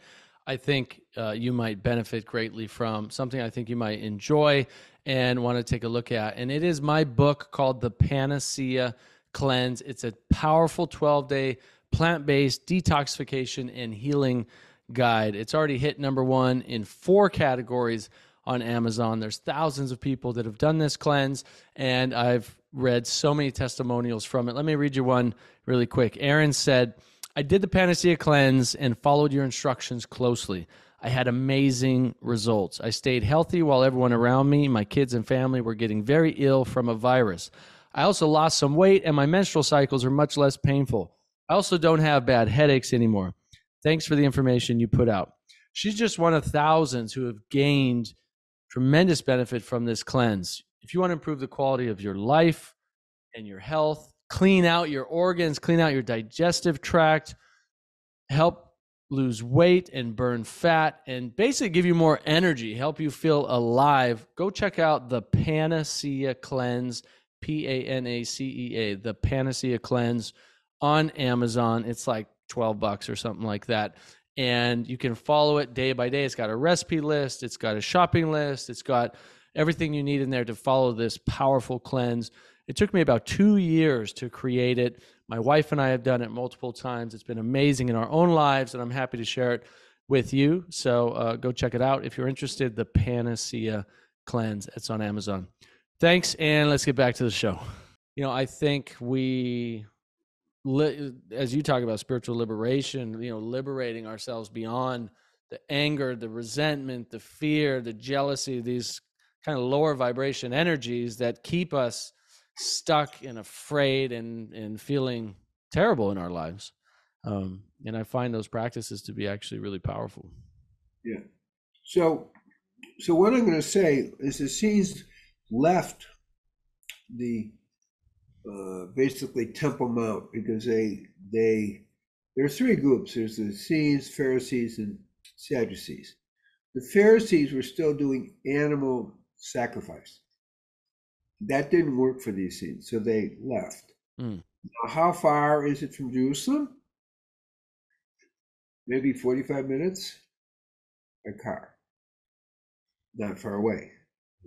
I think uh, you might benefit greatly from something I think you might enjoy and want to take a look at. And it is my book called The Panacea Cleanse. It's a powerful 12 day plant based detoxification and healing guide. It's already hit number one in four categories on Amazon. There's thousands of people that have done this cleanse, and I've read so many testimonials from it. Let me read you one really quick. Aaron said, I did the Panacea cleanse and followed your instructions closely. I had amazing results. I stayed healthy while everyone around me, my kids and family, were getting very ill from a virus. I also lost some weight, and my menstrual cycles are much less painful. I also don't have bad headaches anymore. Thanks for the information you put out. She's just one of thousands who have gained tremendous benefit from this cleanse. If you want to improve the quality of your life and your health, clean out your organs, clean out your digestive tract, help lose weight and burn fat, and basically give you more energy, help you feel alive, go check out the Panacea Cleanse, P A N A C E A, the Panacea Cleanse on Amazon. It's like 12 bucks or something like that. And you can follow it day by day. It's got a recipe list, it's got a shopping list, it's got everything you need in there to follow this powerful cleanse. It took me about two years to create it. My wife and I have done it multiple times. It's been amazing in our own lives, and I'm happy to share it with you. So uh, go check it out if you're interested. The Panacea Cleanse. It's on Amazon. Thanks, and let's get back to the show. You know, I think we as you talk about spiritual liberation, you know, liberating ourselves beyond the anger, the resentment, the fear, the jealousy, these kind of lower vibration energies that keep us stuck and afraid and and feeling terrible in our lives. Um, and I find those practices to be actually really powerful. Yeah. So, so what I'm going to say is the Essenes left the uh, basically Temple Mount because they they there are three groups. There's the Essenes, Pharisees, and Sadducees. The Pharisees were still doing animal sacrifice. That didn't work for the Essenes, so they left. Mm. Now, how far is it from Jerusalem? Maybe 45 minutes by car. Not far away.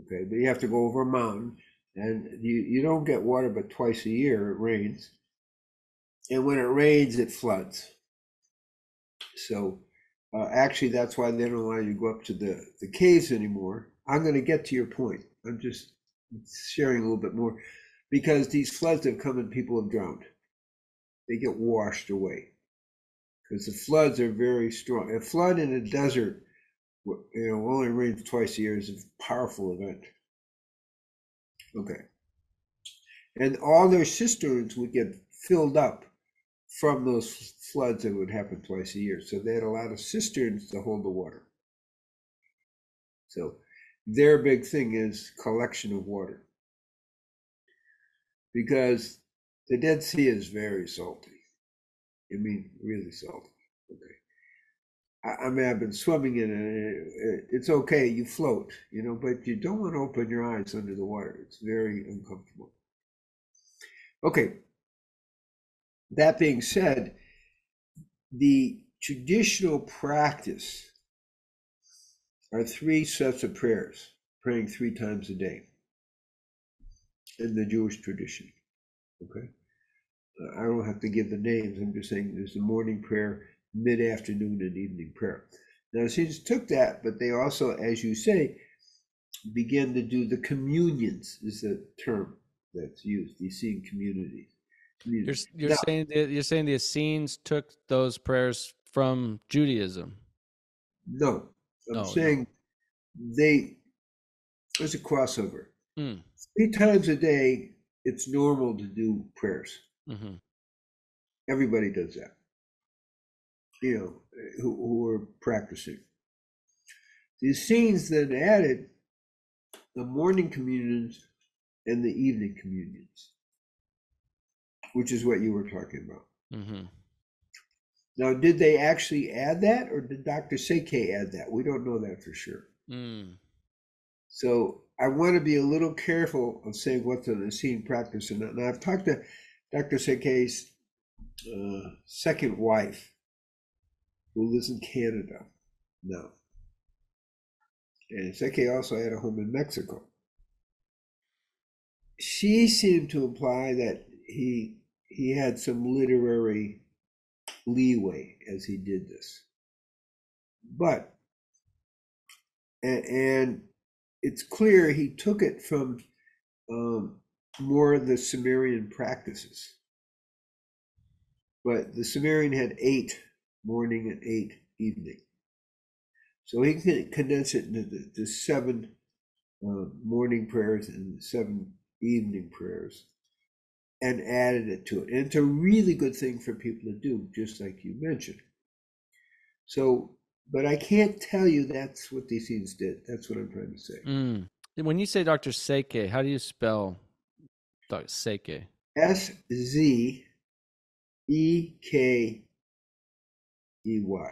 Okay, but you have to go over a mountain and you, you don't get water but twice a year it rains and when it rains it floods so uh, actually that's why they don't allow you to go up to the, the caves anymore i'm going to get to your point i'm just sharing a little bit more because these floods have come and people have drowned they get washed away because the floods are very strong a flood in a desert you know only rains twice a year is a powerful event Okay. And all their cisterns would get filled up from those floods that would happen twice a year. So they had a lot of cisterns to hold the water. So their big thing is collection of water. Because the Dead Sea is very salty. I mean, really salty. Okay. I, mean, I've been swimming in it. It's okay, you float, you know, but you don't want to open your eyes under the water. It's very uncomfortable. Okay. That being said, the traditional practice are three sets of prayers, praying three times a day in the Jewish tradition. Okay? I don't have to give the names, I'm just saying there's the morning prayer, mid afternoon, and evening prayer. Now, Essenes took that, but they also, as you say, began to do the communions, is the term that's used, the Essene communities. You're, you're now, saying the, you're saying the Essenes took those prayers from Judaism. No, I'm oh, saying no. they there's a crossover. Mm. Three times a day, it's normal to do prayers. Mm-hmm. Everybody does that. You know, who, who are practicing. The Essenes then added the morning communions and the evening communions, which is what you were talking about. Mm-hmm. Now, did they actually add that, or did Dr. Szekely add that? We don't know that for sure. Mm. So I want to be a little careful of saying what's an Essene practice. And, and I've talked to Dr. Szekely's uh, second wife, who lives in Canada now. And Szekely also had a home in Mexico. She seemed to imply that he he had some literary leeway as he did this. But, and, and it's clear he took it from um, more of the Sumerian practices. But the Sumerian had eight morning and eight evening. So he can condense it into the, the seven uh, morning prayers and seven evening prayers and added it to it. And it's a really good thing for people to do, just like you mentioned. So, but I can't tell you that's what these things did. That's what I'm trying to say. Mm. When you say Dr. Szekely, how do you spell Dr. Szekely? S Z E K E Y.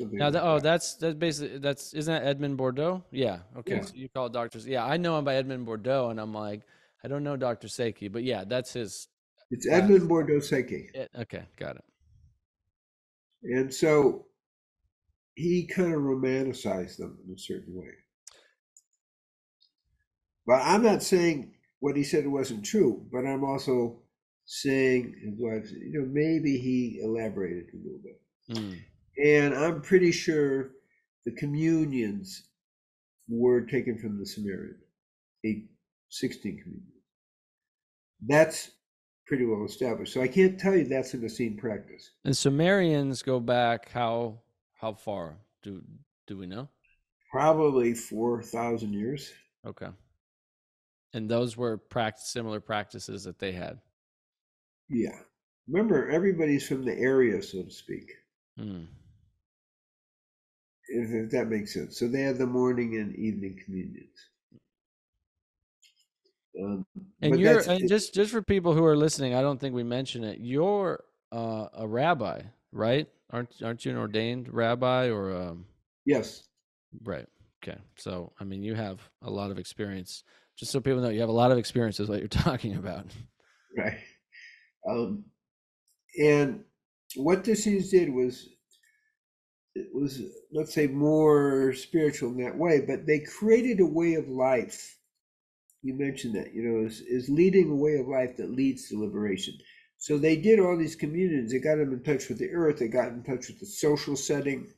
Now, like oh, that. that's that's basically that's isn't that Edmond Bordeaux? Yeah. Okay. Yeah. So you call it doctors. Yeah, I know him by Edmond Bordeaux, and I'm like, I don't know Dr. Szekely, but yeah, that's his. It's Edmond Bordeaux Szekely. okay, got it. And so he kind of romanticized them in a certain way. But I'm not saying what he said wasn't true, but I'm also saying you know, maybe he elaborated a little bit. Mm. And I'm pretty sure the communions were taken from the Sumerian, a 16 communions. That's pretty well established. So I can't tell you that's an Essene practice. And Sumerians go back how how far? Do do we know? Probably four thousand years. Okay. And those were practice similar practices that they had. Yeah. Remember, everybody's from the area, so to speak. Mm. If, if that makes sense. So they had the morning and evening communions. Um, and you're and just just for people who are listening, I don't think we mentioned it. You're uh, a rabbi, right? Aren't aren't you an ordained rabbi or? Um... Yes. Right. Okay. So I mean, you have a lot of experience. Just so people know, you have a lot of experience is what you're talking about. Right. Um, and what this is did was it was let's say more spiritual in that way, but they created a way of life you mentioned that, you know, is, is leading a way of life that leads to liberation. So they did all these communities. They got them in touch with the earth. They got in touch with the social setting.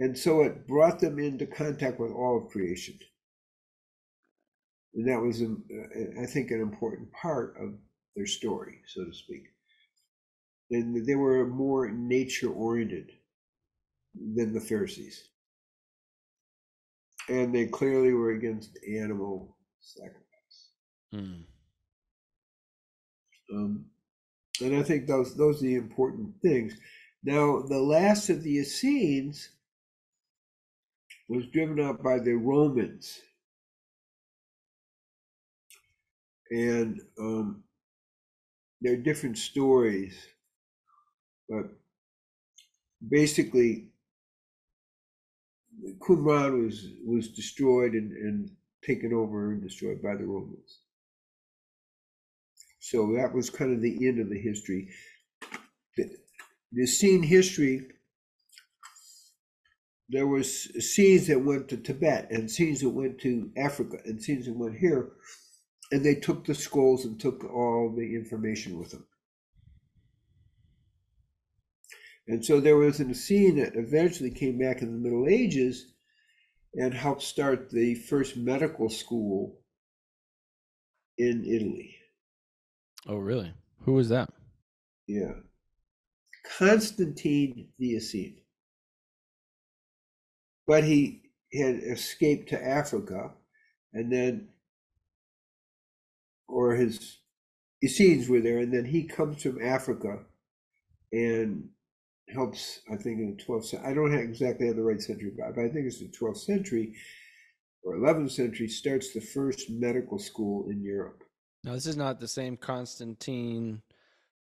And so it brought them into contact with all of creation. And that was, um, uh, I think, an important part of their story, so to speak. And they were more nature oriented than the Pharisees and they clearly were against animal sacrifice. Mm. Um, and I think those those are the important things. Now, the last of the Essenes was driven out by the Romans, and um, there are different stories, but basically Qumran was was destroyed and, and taken over and destroyed by the Romans. So that was kind of the end of the history. the Essene history, there was Essenes that went to Tibet and Essenes that went to Africa and Essenes that went here, and they took the scrolls and took all the information with them. And so there was an Essene that eventually came back in the Middle Ages and helped start the first medical school in Italy. Oh, really? Who was that? Yeah. Constantine the Essene. But he had escaped to Africa and then, or his Essenes were there, and then he comes from Africa and helps, I think, in the 12th century. I don't have exactly have the right century, but I think it's the 12th century or 11th century, starts the first medical school in Europe. Now, this is not the same Constantine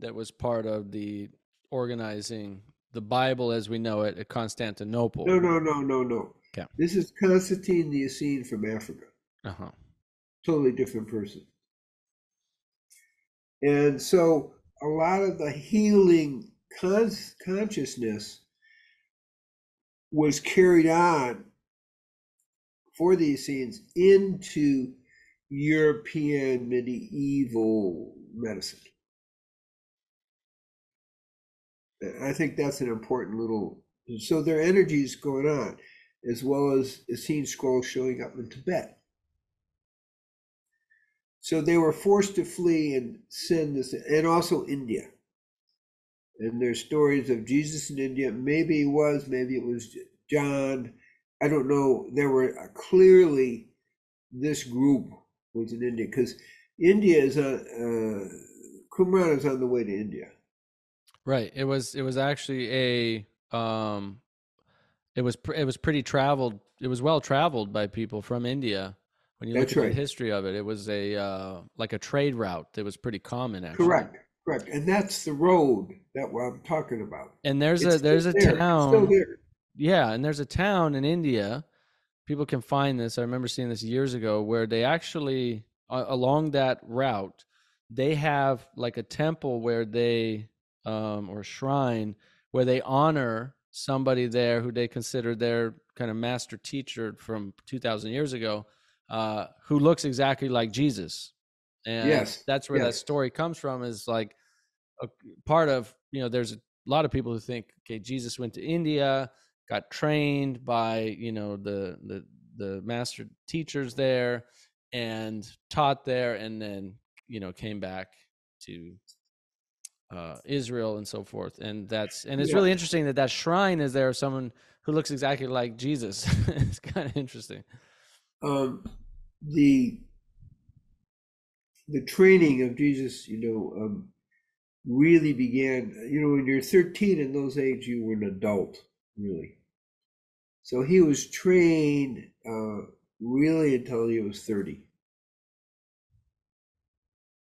that was part of the organizing the Bible as we know it at Constantinople. No, no, no, no, no. Okay. This is Constantine the Essene from Africa. Uh-huh. Totally different person. And so a lot of the healing cons- consciousness was carried on for the Essenes into European medieval medicine. I think that's an important little. So their energy is going on, as well as Essene scrolls showing up in Tibet. So they were forced to flee and send this, and also India. And there's stories of Jesus in India. Maybe he was, maybe it was John. I don't know. There were uh, clearly this group was in India because India is on uh, Qumran is on the way to India. Right. It was it was actually a um it was pr- it was pretty traveled. It was well traveled by people from India. When you look at right. the history of it, it was a uh like a trade route that was pretty common actually. Correct, correct, and that's the road that I'm talking about. And there's It's a there's a there. Town still there. Yeah, and there's a town in India. People can find this. I remember seeing this years ago where they actually uh, along that route they have like a temple where they um or a shrine where they honor somebody there who they consider their kind of master teacher from 2000 years ago uh who looks exactly like Jesus. And Yes, that's where that story comes from is like a part of, you know, there's a lot of people who think okay, Jesus went to India, got trained by you know the the the master teachers there and taught there and then you know came back to uh, Israel and so forth. And that's and it's Yeah. really interesting that that shrine is there of someone who looks exactly like Jesus. It's kind of interesting. Um, the the training of Jesus, you know, um, really began. You know, when you're 13 in those age, you were an adult, really. So he was trained uh, really until he was 30.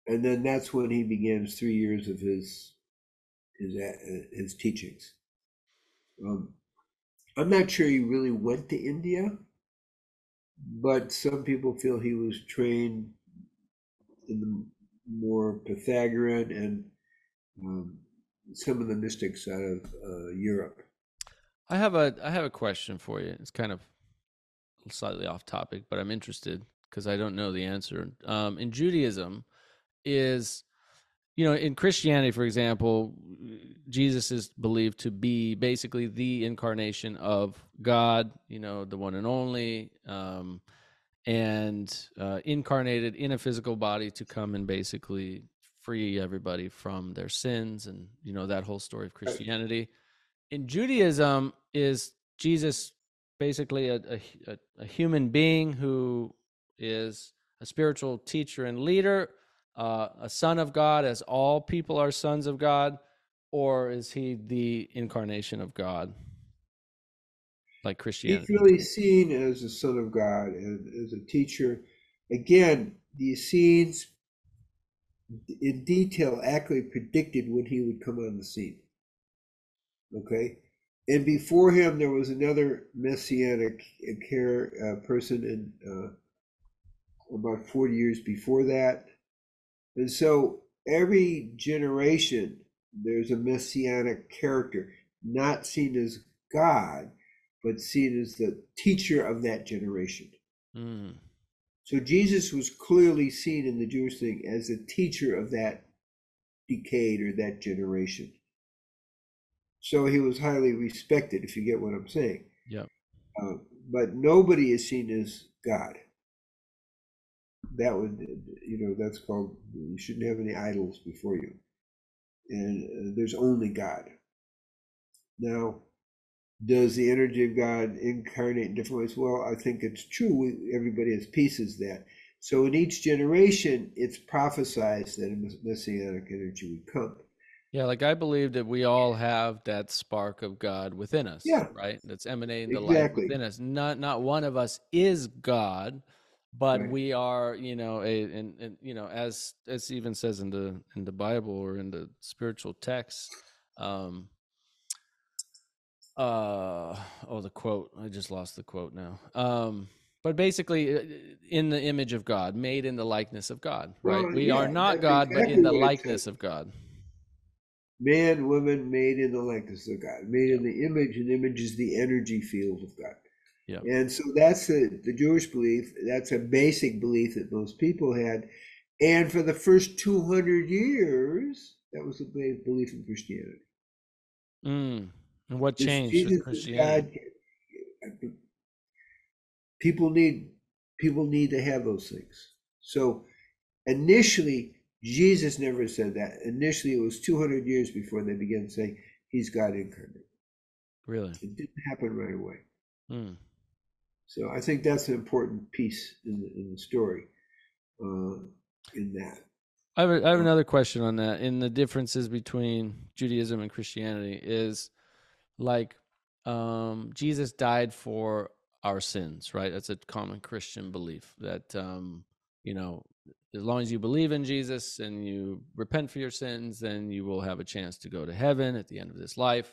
And then that's when he begins three years of his his uh, his teachings. Um, I'm not sure he really went to India, but some people feel he was trained in the more Pythagorean and um, some of the mystics out of uh, Europe. I have a I have a question for you it's kind of slightly off topic but I'm interested because I don't know the answer um, in Judaism is you know in Christianity for example Jesus is believed to be basically the incarnation of God you know the one and only um, and uh, incarnated in a physical body to come and basically free everybody from their sins and you know that whole story of Christianity. In Judaism is Jesus basically a, a, a- human being who is a spiritual teacher and leader, uh, a son of God, as all people are sons of God, or is he the incarnation of God, like He's really seen as the Son of God and as a teacher. Again, the Essenes in detail accurately predicted when he would come on the scene. Okay? And before him, there was another messianic care, uh, person in uh, about 40 years before that. And so every generation there's a messianic character, not seen as God, but seen as the teacher of that generation. Mm. So Jesus was clearly seen in the Jewish thing as a teacher of that decade or that generation. So he was highly respected, if you get what I'm saying. Yep. Uh, but nobody is seen as God. That would, you know, that's called, you shouldn't have any idols before you. And uh, there's only God. Now, does the energy of God incarnate in different ways? Well, I think it's true. We, everybody has pieces that. So in each generation, it's prophesied that a messianic energy would come. Yeah, like I believe that we all have that spark of God within us. Yeah. Right? That's emanating the light within us. Not not one of us is God, but Right. we are, you know, a and, and you know, as as even says in the in the Bible or in the spiritual texts, um uh oh the quote. I just lost the quote now. Um but basically uh, in the image of God, made in the likeness of God, right? Well, we yeah, are not God, but in the likeness of God. Man, woman, made in the likeness of God, made in the image, and image is the energy field of God. Yeah. And so that's the, the Jewish belief. That's a basic belief that most people had. And for the first 200 years, that was the belief in Christianity. Mm. And what changed with Christianity? God. People need people need to have those things. So initially, Jesus never said that. Initially, it was 200 years before they began saying he's God incarnate. Really? It didn't happen right away. Mm. So I think that's an important piece in the, in the story. Uh, in that, I have, a, I have another question on that. In the differences between Judaism and Christianity, is like um, Jesus died for our sins, right? That's a common Christian belief that um, you know, as long as you believe in Jesus and you repent for your sins, then you will have a chance to go to heaven at the end of this life.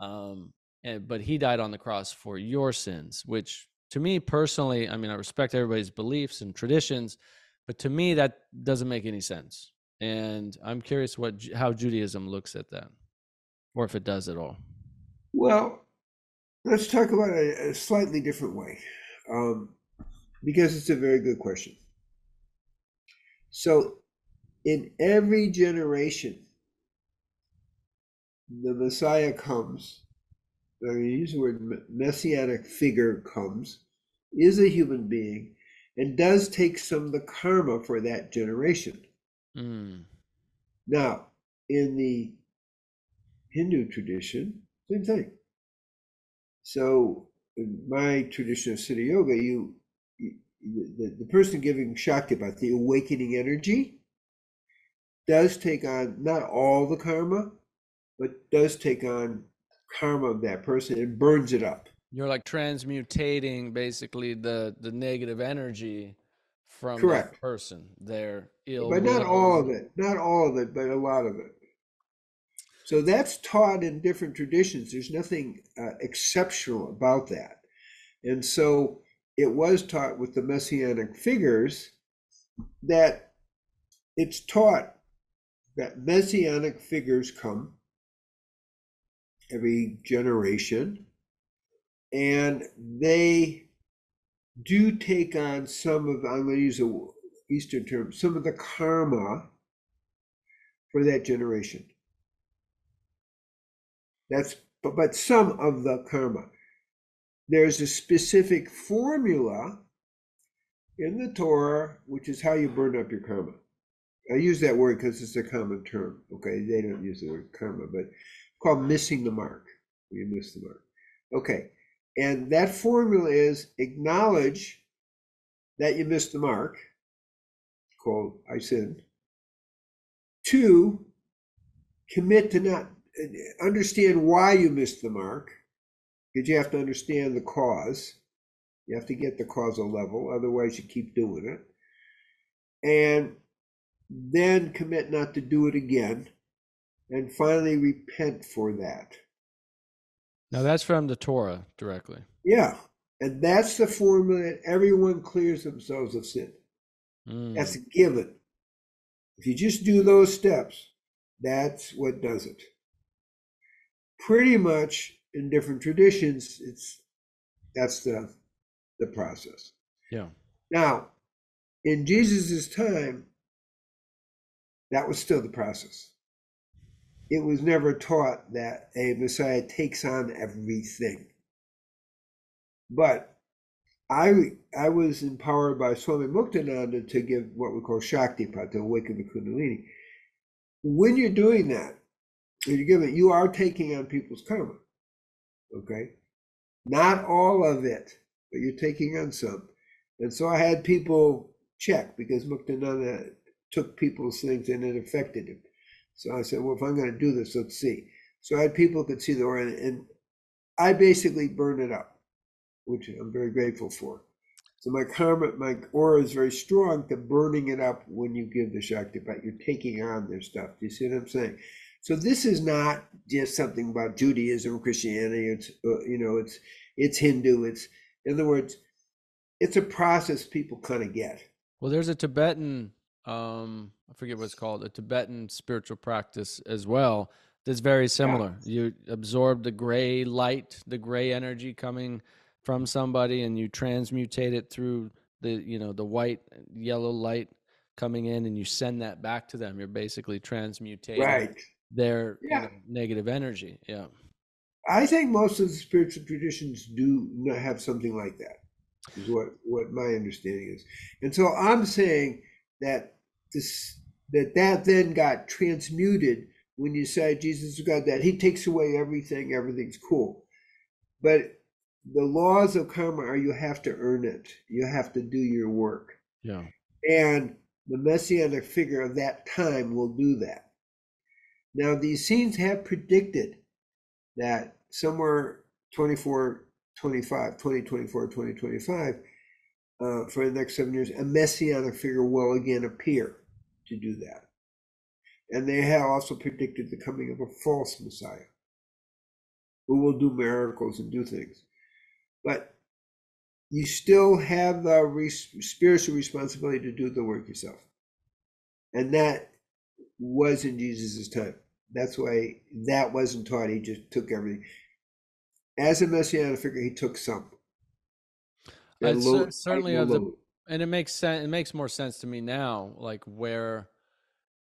Um, and, but he died on the cross for your sins, which to me personally, I mean, I respect everybody's beliefs and traditions, but to me that doesn't make any sense. And I'm curious what how Judaism looks at that, or if it does at all. Well, let's talk about it a slightly different way, um, because it's a very good question. So, in every generation, the Messiah comes. I use the word messianic figure comes, is a human being, and does take some of the karma for that generation. Mm. Now, in the Hindu tradition, same thing. So, in my tradition of Siddha Yoga, you, you the, the person giving Shaktipat, the awakening energy, does take on not all the karma, but does take on karma of that person and burns it up. You're like transmutating basically the the negative energy from Correct. that person. Their ill, but not all of it not all of it but a lot of it so that's taught in different traditions. There's nothing uh, exceptional about that. And so it was taught with the messianic figures that it's taught that messianic figures come every generation and they do take on some of i'm going to use a eastern term some of the karma for that generation that's but, but some of the karma there's a specific formula in the torah which is how you burn up your karma i use that word because it's a common term okay? They don't use the word karma but called missing the mark. You miss the mark. Okay and that formula is acknowledge that you missed the mark called I sinned. Two, commit to not understand why you missed the mark, because you have to understand the cause. You have to get the causal level, otherwise, you keep doing it. And then commit not to do it again. And finally, repent for that. Now that's from the Torah directly. Yeah. And that's the formula that everyone clears themselves of sin. Mm. That's a given. If you just do those steps, That's what does it. Pretty much in different traditions, it's that's the the process. Yeah. Now, in Jesus's time, that was still the process. It was never taught that a Messiah takes on everything. But I I was empowered by Swami Muktananda to give what we call Shaktipat, to awaken the Kundalini. When you're doing that, when you give it, you are taking on people's karma. Okay? Not all of it, but you're taking on some. And so I had people check because Muktananda took people's things and it affected him. So I said, well, if I'm going to do this, let's see. So I had people could see the aura, and I basically burned it up, which I'm very grateful for. So my karma, my aura is very strong to burning it up when you give the Shakti but You're taking on their stuff. Do you see what I'm saying? So this is not just something about Judaism or Christianity. It's uh, you know, it's it's Hindu. It's in other words, it's a process people kind of get. Well, there's a Tibetan, um, I forget what it's called, a Tibetan spiritual practice as well that's very similar. Yeah. You absorb the gray light, the gray energy coming from somebody, and you transmutate it through the you know the white yellow light coming in, and you send that back to them. You're basically transmutating right. Their yeah. you know, negative energy. Yeah. I think most of the spiritual traditions do have something like that is what what my understanding is and so i'm saying that this that that then got transmuted when you say jesus got that he takes away everything everything's cool but the laws of karma are you have to earn it you have to do your work yeah and the messianic figure of that time will do that now the Essenes have predicted that somewhere 24 25, 2024, 2025, uh, for the next seven years, a messianic figure will again appear to do that. And they have also predicted the coming of a false Messiah who will do miracles and do things. But you still have the spiritual responsibility to do the work yourself. And that was in Jesus' time. That's why that wasn't taught. He just took everything as a messianic figure, he took some. Low, certainly, the, and it makes sense. It makes more sense to me now, like where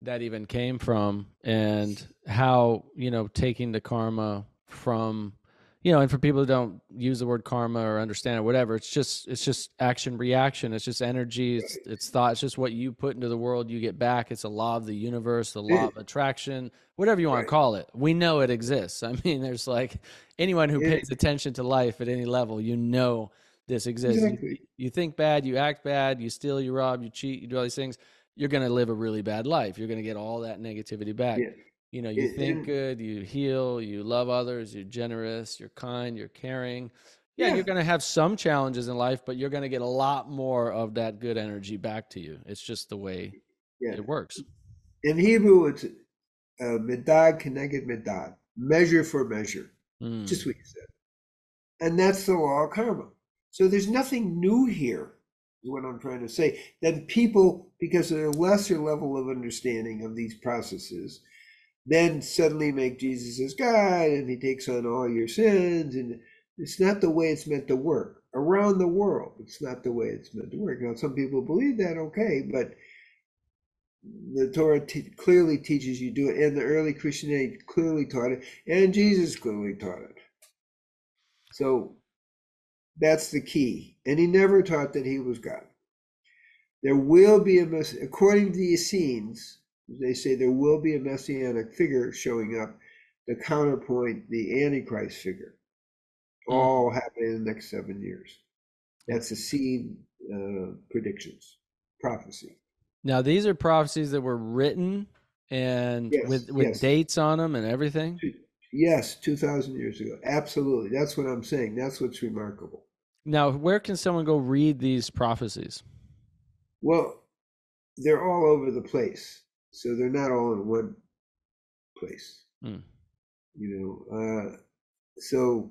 that even came from, and how you know taking the karma from you know, and for people who don't use the word karma or understand it, whatever, it's just it's just action reaction. It's just energy. It's it's thought. It's just what you put into the world, you get back. It's a law of the universe, the law of attraction, whatever you want right. to call it. We know it exists. I mean, there's like anyone who pays attention to life at any level, you know this exists. Exactly. You, you think bad, you act bad, you steal, you rob, you cheat, you do all these things. You're going to live a really bad life. You're going to get all that negativity back. Yeah you know you it, think it, good you heal you love others you're generous you're kind you're caring yeah, yeah. you're going to have some challenges in life but you're going to get a lot more of that good energy back to you it's just the way yeah. it works in hebrew it's uh, medad keneged medad measure for measure mm. just what you said and that's the law of karma so there's nothing new here is what i'm trying to say that people because of a lesser level of understanding of these processes then suddenly make Jesus as God and he takes on all your sins. And it's not the way it's meant to work. Around the world, it's not the way it's meant to work. Now, some people believe that, okay, but the Torah clearly teaches you do it, and the early Christianity clearly taught it, and Jesus clearly taught it. So that's the key. And he never taught that he was God. There will be a, according to the Essenes, they say there will be a messianic figure showing up to counterpoint the Antichrist figure. Hmm. All happen in the next seven years. That's the seed uh, predictions, prophecy. Now, these are prophecies that were written and yes, with with yes. dates on them and everything. Yes, two thousand years ago. Absolutely, that's what I'm saying. That's what's remarkable. Now, where can someone go read these prophecies? Well, they're all over the place so they're not all in one place. Mm. You know, uh, so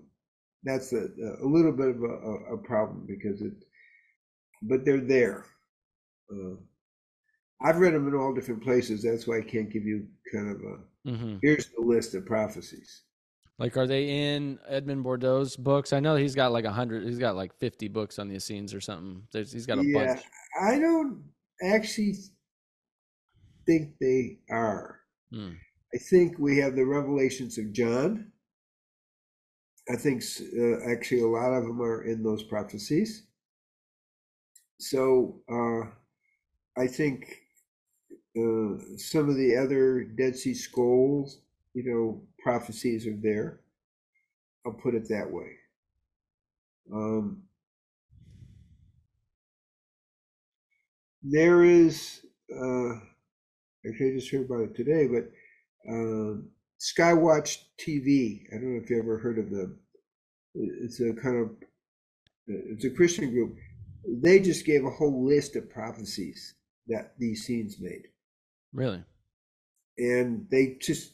that's a, a little bit of a, a, problem because it, but they're there. Uh, I've read them in all different places. That's why I can't give you kind of a hmm here's the list of prophecies. Like, are they in Edmond Bordeaux's books? I know he's got like a hundred. He's got like fifty books on the Essenes or something. There's, he's got a yeah, bunch. I don't actually think they are. Hmm. I think we have the revelations of John. I think uh, actually a lot of them are in those prophecies. So uh, I think uh, some of the other Dead Sea Scrolls, you know, prophecies are there. I'll put it that way. Um, there is, uh, actually, I just heard about it today, but um, Skywatch TV. I don't know if you ever heard of them. It's a kind of it's a Christian group. They just gave a whole list of prophecies that the Essenes made, Really? and they just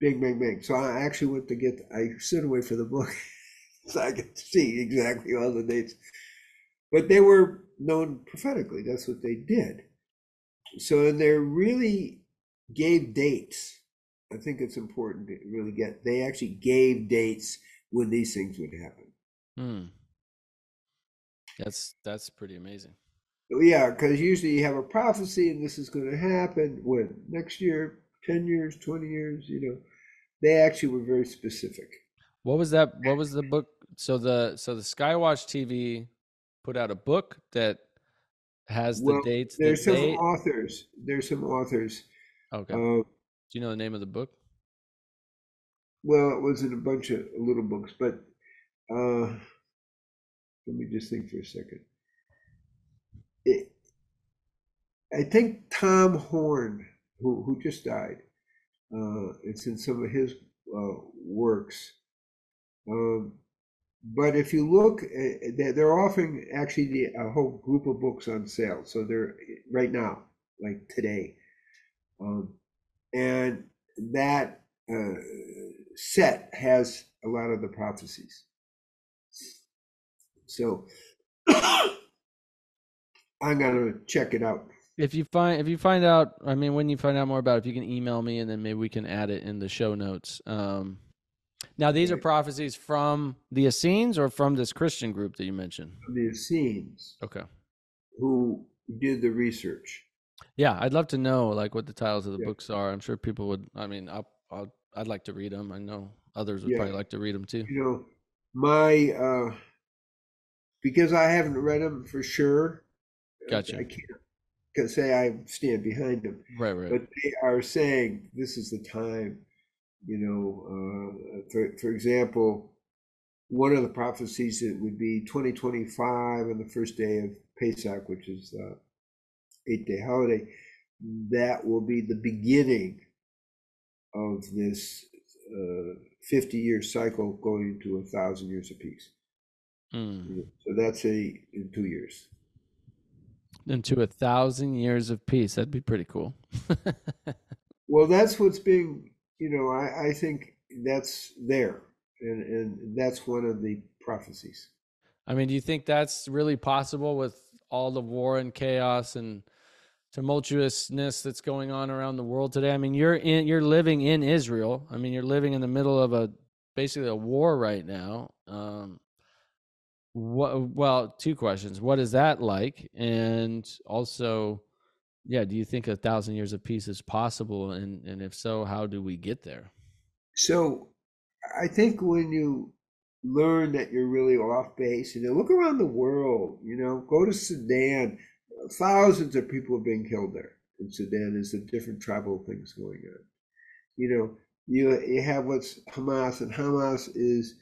bang, bang, bang. So I actually went to get. I sent away for the book, so I could see exactly all the dates. But they were known prophetically. That's what they did. So they really gave dates. I think it's important to really get. They actually gave dates when these things would happen. Hmm. That's that's pretty amazing. Yeah, because usually you have a prophecy and this is going to happen when next year, 10 years, 20 years, you know. They actually were very specific. What was that? What was the book? So the so the Skywatch TV put out a book that has the Well, dates. There's some they- authors. There's some authors. okay. Uh, Do you know the name of the book? well, it was in a bunch of little books, but uh, let me just think for a second. It, I think Tom Horn, who who just died, uh, it's in some of his uh, works. Um, but if you look, uh, they're, offering actually a whole group of books on sale. So they're right now, like today, um, and that uh, set has a lot of the prophecies. So I'm gonna check it out. If you find if you find out, I mean, when you find out more about it, if you can email me and then maybe we can add it in the show notes. Um, now these are prophecies from the Essenes or from this Christian group that you mentioned. The Essenes Okay. who did the research. Yeah, I'd love to know like what the titles of the Yeah. books are. I'm sure people would. I mean, I'll, I'll I'd like to read them. I know others would Yeah. probably like to read them too. You know, my uh, because I haven't read them for sure. uh, Gotcha. I can't can say I stand behind them. Right, right. but they are saying this is the time you know uh, for, for example one of the prophecies it would be 2025 on the first day of pesach which is the eight day holiday that will be the beginning of this uh, 50 year cycle going to a thousand years of peace Mm. so that's a in two years Into a thousand years of peace. That'd be pretty cool. Well, that's what's being, you know, I, I think that's there. And, and that's one of the prophecies. I mean, do you think that's really possible with all the war and chaos and tumultuousness that's going on around the world today? I mean, you're in you're living in Israel. I mean, you're living in the middle of a basically a war right now. Um what well, two questions. What is that like? And also, yeah, do you think a thousand years of peace is possible? And and if so, how do we get there? So I think when you learn that you're really off base and you look around the world, you know, go to Sudan, thousands of people have been killed there in Sudan. There's a different tribal things going on. You know, you you have what's Hamas, and Hamas is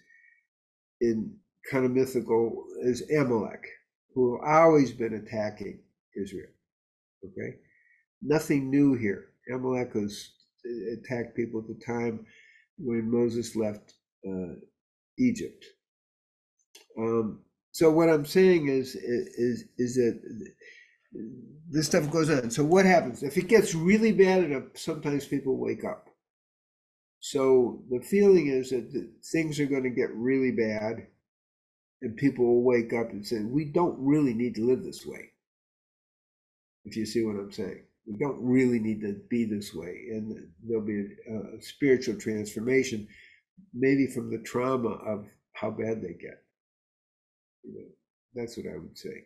in kind of mythical is Amalek, who have always been attacking Israel. Okay, nothing new here. Amalek was attacked people at the time when Moses left uh, Egypt. Um, so what I'm saying is is is that this stuff goes on. So what happens if it gets really bad enough? Sometimes people wake up. So the feeling is that things are going to get really bad, and people will wake up and say, "We don't really need to live this way." If you see what I'm saying, we don't really need to be this way, and there'll be a, a spiritual transformation, maybe from the trauma of how bad they get. You know, that's what I would say.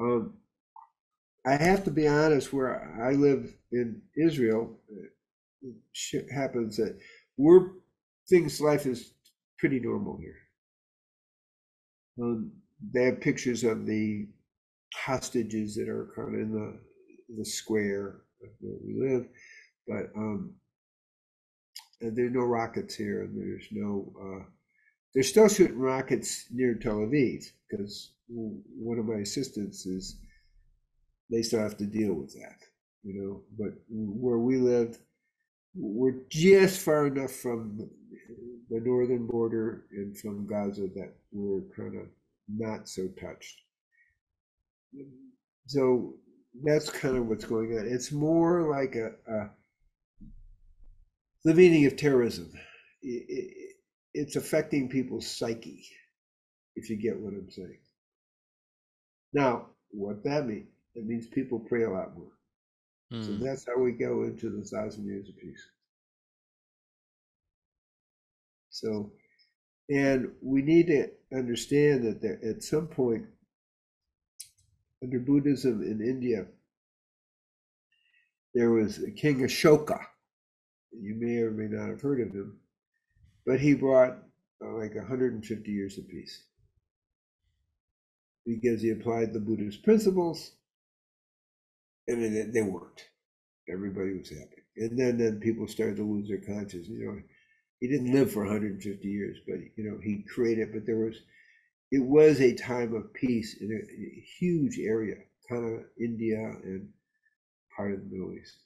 Um, I have to be honest. Where I live in Israel, it happens that we're things. Life is pretty normal here. Um, they have pictures of the hostages that are kind of in the the square where we live, but um, there are no rockets here, and there's no. Uh, they're still shooting rockets near Tel Aviv because one of my assistants is. They still have to deal with that, you know. But where we live, we're just far enough from the northern border and from Gaza that we're kind of not so touched. So that's kind of what's going on. It's more like a, a the meaning of terrorism. It, it, it's affecting people's psyche, if you get what I'm saying. Now, what that means? It means people pray a lot more. Mm. So hmm. that's how we go into the thousand years of peace. So, and we need to understand that there, at some point, under Buddhism in India, there was King Ashoka. You may or may not have heard of him, but he brought uh, like 150 years of peace because he applied the Buddhist principles and they worked. Everybody was happy. And then, then people started to lose their conscience. You know, he didn't live for 150 years, but you know, he created, but there was it was a time of peace in a, a huge area, kind of India and part of the Middle East.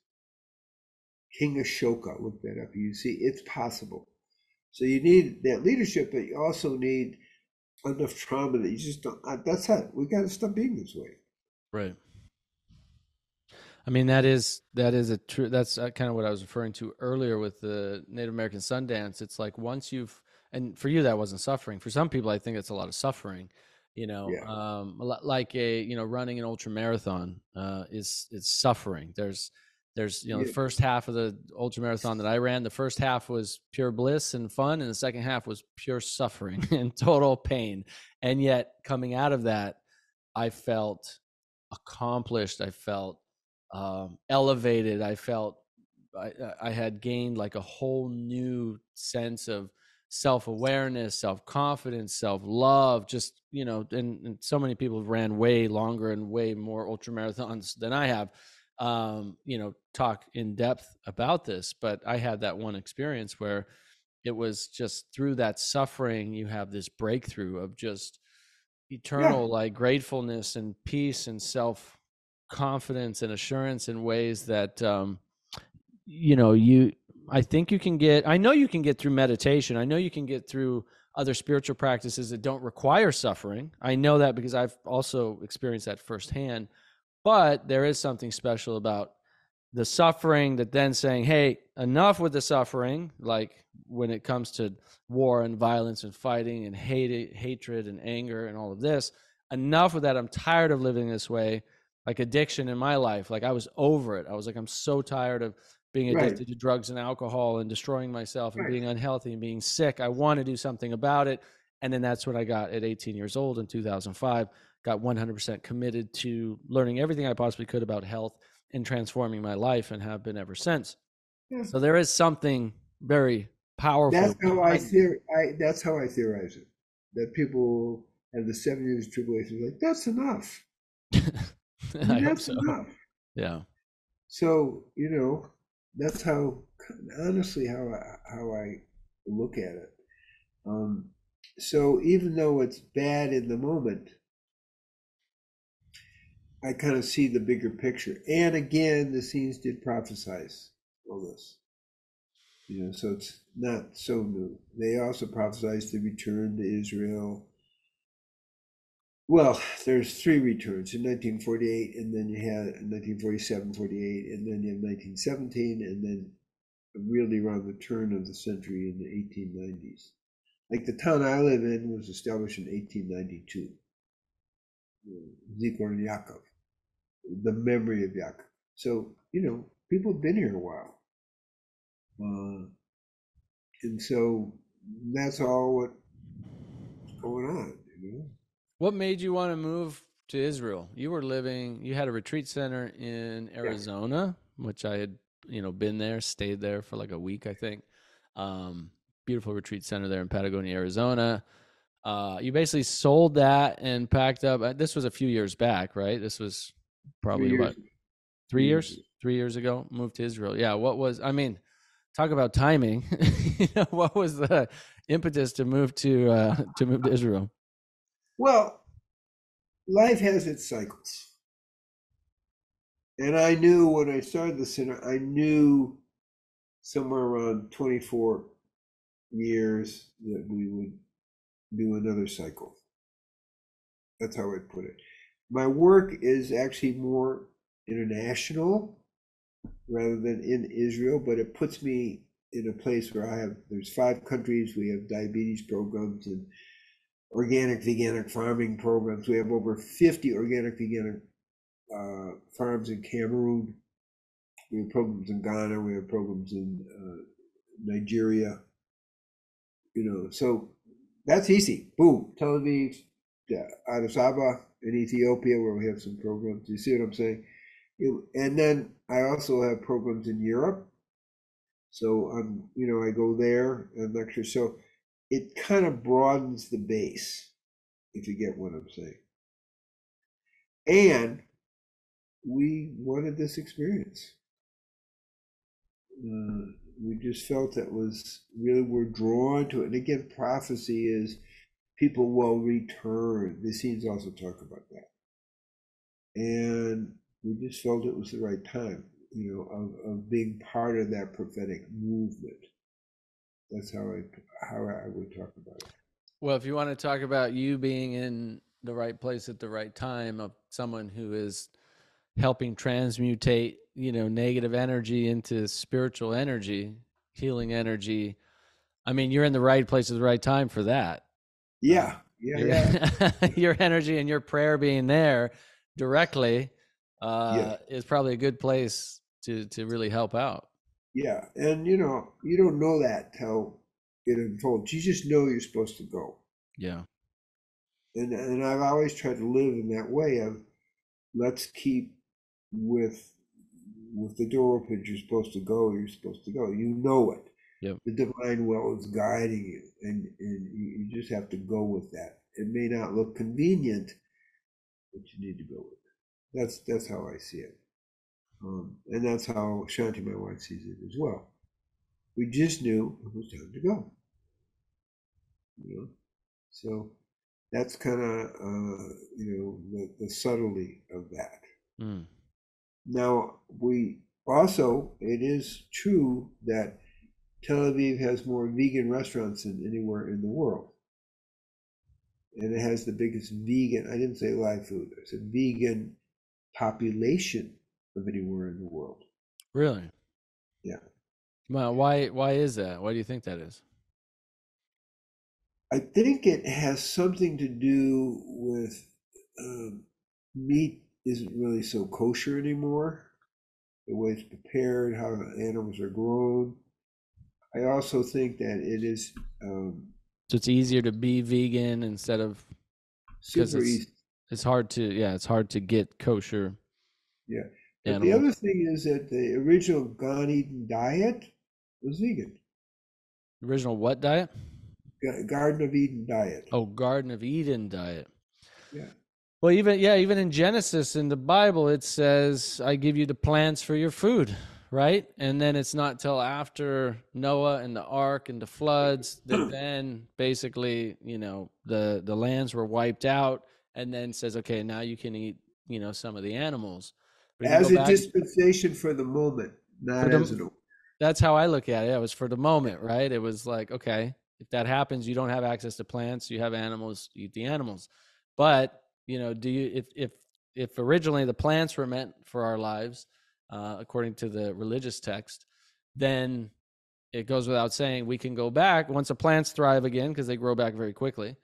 King Ashoka, look that up. You see, it's possible. So you need that leadership, but you also need enough trauma that you just don't. Uh, that's it. We got to stop being this way. Right. I mean that is that is a true. That's uh, kind of what I was referring to earlier with the Native American Sundance. It's like once you've and for you that wasn't suffering. For some people, I think it's a lot of suffering. You know, yeah. um, like a you know running an ultra marathon uh, is is suffering. There's there's you know yeah. the first half of the ultra marathon that I ran. The first half was pure bliss and fun, and the second half was pure suffering and total pain. And yet, coming out of that, I felt accomplished. I felt um, elevated. I felt I, I had gained like a whole new sense of self awareness, self confidence, self love. Just you know, and, and, so many people have ran way longer and way more ultra marathons than I have. Um, you know, talk in depth about this, but I had that one experience where it was just through that suffering you have this breakthrough of just eternal yeah. like gratefulness and peace and self confidence and assurance in ways that um you know you I think you can get, I know you can get through meditation. I know you can get through other spiritual practices that don't require suffering. I know that because I've also experienced that firsthand. But there is something special about the suffering that then saying, hey, enough with the suffering, like when it comes to war and violence and fighting and hate, hatred and anger and all of this, enough with that. I'm tired of living this way, like addiction in my life. Like I was over it. I was like, I'm so tired of being addicted right. to drugs and alcohol and destroying myself and right. being unhealthy and being sick. I want to do something about it. And then that's what I got at 18 years old in 2005. Got 100% committed to learning everything I possibly could about health and transforming my life and have been ever since. Yeah. So there is something very powerful. That's how I, theor- I that's how I theorize it. That people have the seven years of tribulation like that's enough. I that's so. enough. Yeah. So you know, that's how honestly how I, how I look at it. Um, so even though it's bad in the moment, I kind of see the bigger picture. And again, the Essenes did prophesize all this. You know, so it's not so new. They also prophesied the return to Israel well, there's three returns in 1948, and then you had 1947, 48, and then you have 1917, and then really around the turn of the century in the 1890s. Like the town I live in was established in 1892. Zikron Yaakov, the memory of Yaakov. So, you know, people have been here a while. Uh, and so that's all what's going on, you know. What made you want to move to Israel? You were living, you had a retreat center in Arizona, yeah. which I had, you know, been there, stayed there for like a week, I think. Um, beautiful retreat center there in Patagonia, Arizona. Uh, you basically sold that and packed up. Uh, this was a few years back, right? This was probably about three years, three years ago. Moved to Israel. Yeah. What was? I mean, talk about timing. you know, what was the impetus to move to uh, to move to Israel? Well, life has its cycles, and I knew when I started the center, I knew somewhere around twenty four years that we would do another cycle. That's how I'd put it. My work is actually more international rather than in Israel, but it puts me in a place where I have there's five countries. We have diabetes programs and organic veganic farming programs. We have over 50 organic veganic uh, farms in Cameroon. We have programs in Ghana. We have programs in uh, Nigeria. You know, so that's easy. Boom, Tel Aviv, yeah, Addis Ababa in Ethiopia, where we have some programs. You see what I'm saying? and then I also have programs in Europe. So I'm, you know, I go there and lecture. So it kind of broadens the base, if you get what I'm saying. And we wanted this experience. Uh, we just felt that was really we're drawn to it. And again, prophecy is people will return. The Essenes also talk about that. And we just felt it was the right time, you know, of, of being part of that prophetic movement. That's how I how I would talk about it. Well, if you want to talk about you being in the right place at the right time of someone who is helping transmutate, you know, negative energy into spiritual energy, healing energy. I mean, you're in the right place at the right time for that. Yeah. Yeah. Your, yeah. your energy and your prayer being there directly uh, yeah. is probably a good place to to really help out. Yeah, and you know you don't know that till it unfolds. You just know you're supposed to go. Yeah, and and I've always tried to live in that way of let's keep with with the door open. You're supposed to go. You're supposed to go. You know it. Yep. The divine will is guiding you, and and you just have to go with that. It may not look convenient, but you need to go with it. That's that's how I see it, um, and that's how Shanti, my wife, sees it as well. We just knew it was time to go. You know, so that's kind of uh, you know the, the subtlety of that. Mm. Now we also it is true that Tel Aviv has more vegan restaurants than anywhere in the world. And it has the biggest vegan, I didn't say live food, I said vegan population of anywhere in the world. Really? Yeah. Well, why why is that? Why do you think that is? I think it has something to do with um, meat isn't really so kosher anymore. The way it's prepared, how animals are grown. I also think that it is. Um, so it's easier to be vegan instead of super easy. It's hard to yeah, it's hard to get kosher. Yeah. But the other thing is that the original Eden diet was vegan. Original what diet? Garden of Eden diet. Oh, Garden of Eden diet. Yeah. Well, even yeah, even in Genesis in the Bible, it says, "I give you the plants for your food." Right, and then it's not till after Noah and the ark and the floods that then basically, you know, the the lands were wiped out, and then says, okay, now you can eat, you know, some of the animals. As a back, dispensation for the moment, not the, as an. That's how I look at it. It was for the moment, right? It was like, okay, if that happens, you don't have access to plants. You have animals. eat the animals. But you know, do you if if if originally the plants were meant for our lives, uh, according to the religious text, then it goes without saying we can go back once the plants thrive again because they grow back very quickly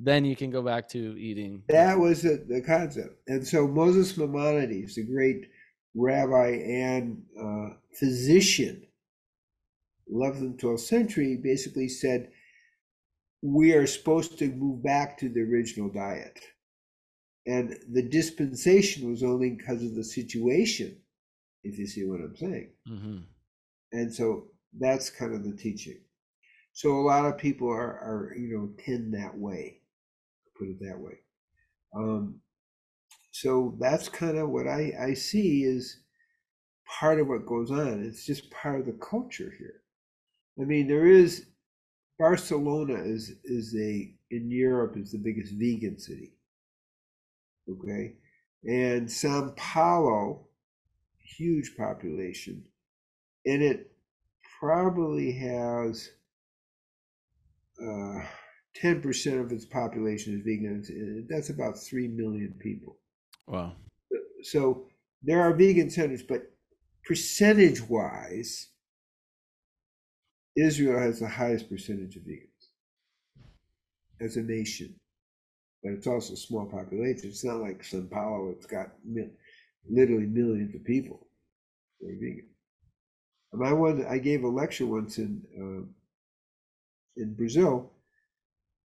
then you can go back to eating. That was the, the concept. And so Moses Maimonides, the great rabbi and uh, physician, 11th and 12th century, basically said we are supposed to move back to the original diet. And the dispensation was only because of the situation, if you see what I'm saying. Mm-hmm. And so that's kind of the teaching. So a lot of people are, are you know, tend that way, put it that way. Um, so that's kind of what I, I see is part of what goes on. It's just part of the culture here. I mean, there is Barcelona is is a in Europe is the biggest vegan city. Okay, and Sao Paulo, huge population, and it probably has uh, ten percent of its population is vegan. That's about three million people. Wow. So there are vegan centers, but percentage wise, Israel has the highest percentage of vegans as a nation. But it's also a small population. It's not like Sao Paulo, it's got literally millions of people who are vegan. And I, I gave a lecture once in, uh, in Brazil,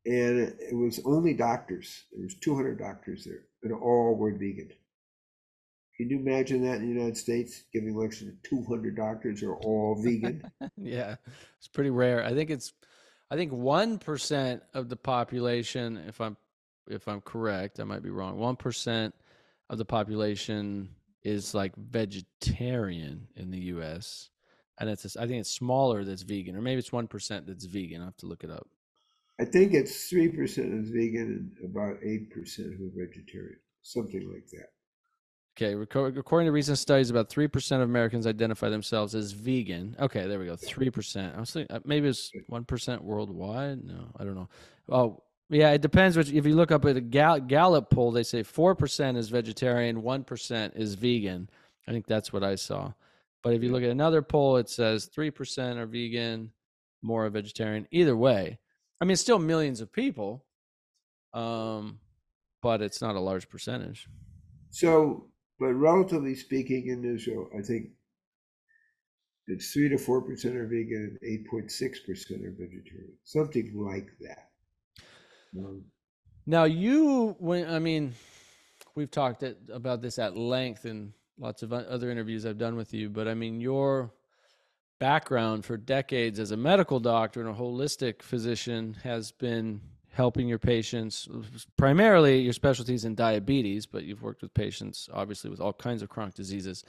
and it, was only doctors. There was 200 doctors there and all were vegan. Can you imagine that in the United States, giving lectures to 200 doctors are all vegan? yeah, it's pretty rare. I think it's, I think one percent of the population, if I'm, if I'm correct, I might be wrong. One percent of the population is like vegetarian in the U.S. And it's, I think it's smaller that's vegan, or maybe it's one percent that's vegan. I have to look it up. I think it's three percent is vegan and about eight percent who are vegetarian, something like that. Okay, according to recent studies, about three percent of Americans identify themselves as vegan. Okay, there we go, three percent. I was thinking uh, maybe it's one percent worldwide. No, I don't know. Oh, yeah, it depends. Which if you look up at a Gallup poll, they say four percent is vegetarian, one percent is vegan. I think that's what I saw. But if you look at another poll, it says three percent are vegan, more are vegetarian. Either way, I mean, it's still millions of people, um, but it's not a large percentage. So, but relatively speaking, in Israel, I think it's three to four percent are vegan and eight point six percent are vegetarian, something like that. Um, now, you, when I mean, we've talked about this at length in lots of other interviews I've done with you, but I mean, your background for decades as a medical doctor and a holistic physician has been helping your patients primarily your specialties in diabetes but you've worked with patients obviously with all kinds of chronic diseases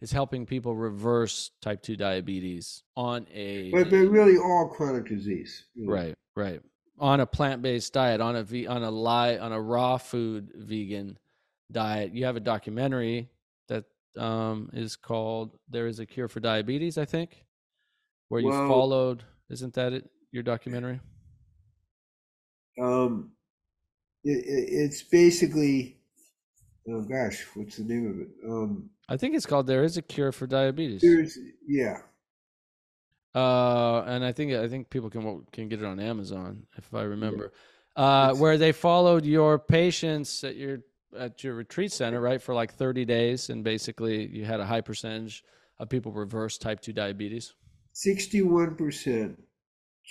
is helping people reverse type 2 diabetes on a but, they're really all chronic disease right right. On a plant-based diet on a v on a lie on a raw food vegan diet. You have a documentary that um, is called there is a cure for diabetes i think where you well, followed isn't that it your documentary? Um it, it's basically oh gosh what's the name of it? Um i think it's called there is a cure for diabetes. There's yeah. Uh and i think i think people can can get it on amazon if i remember. Yeah. uh it's, where they followed your patients at your at your retreat center right for like 30 days and basically you had a high percentage of people reverse type 2 diabetes 61%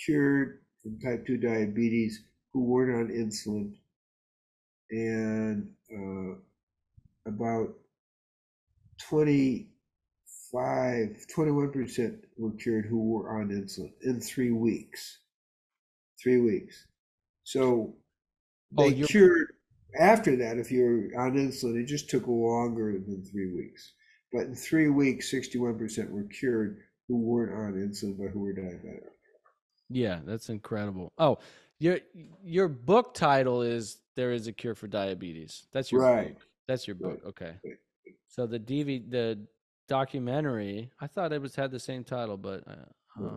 cured from type 2 diabetes who weren't on insulin, and uh, about 25, 21% were cured who were on insulin in three weeks. Three weeks. So oh, they oh, cured after that, if you're on insulin, it just took longer than three weeks. But in three weeks, 61% were cured who weren't on insulin but who were diabetic. Yeah, that's incredible. Oh, your your book title is "There Is a Cure for Diabetes." That's your right. book. That's your book. Right. Okay. So the DV the documentary, I thought it was had the same title, but uh, right.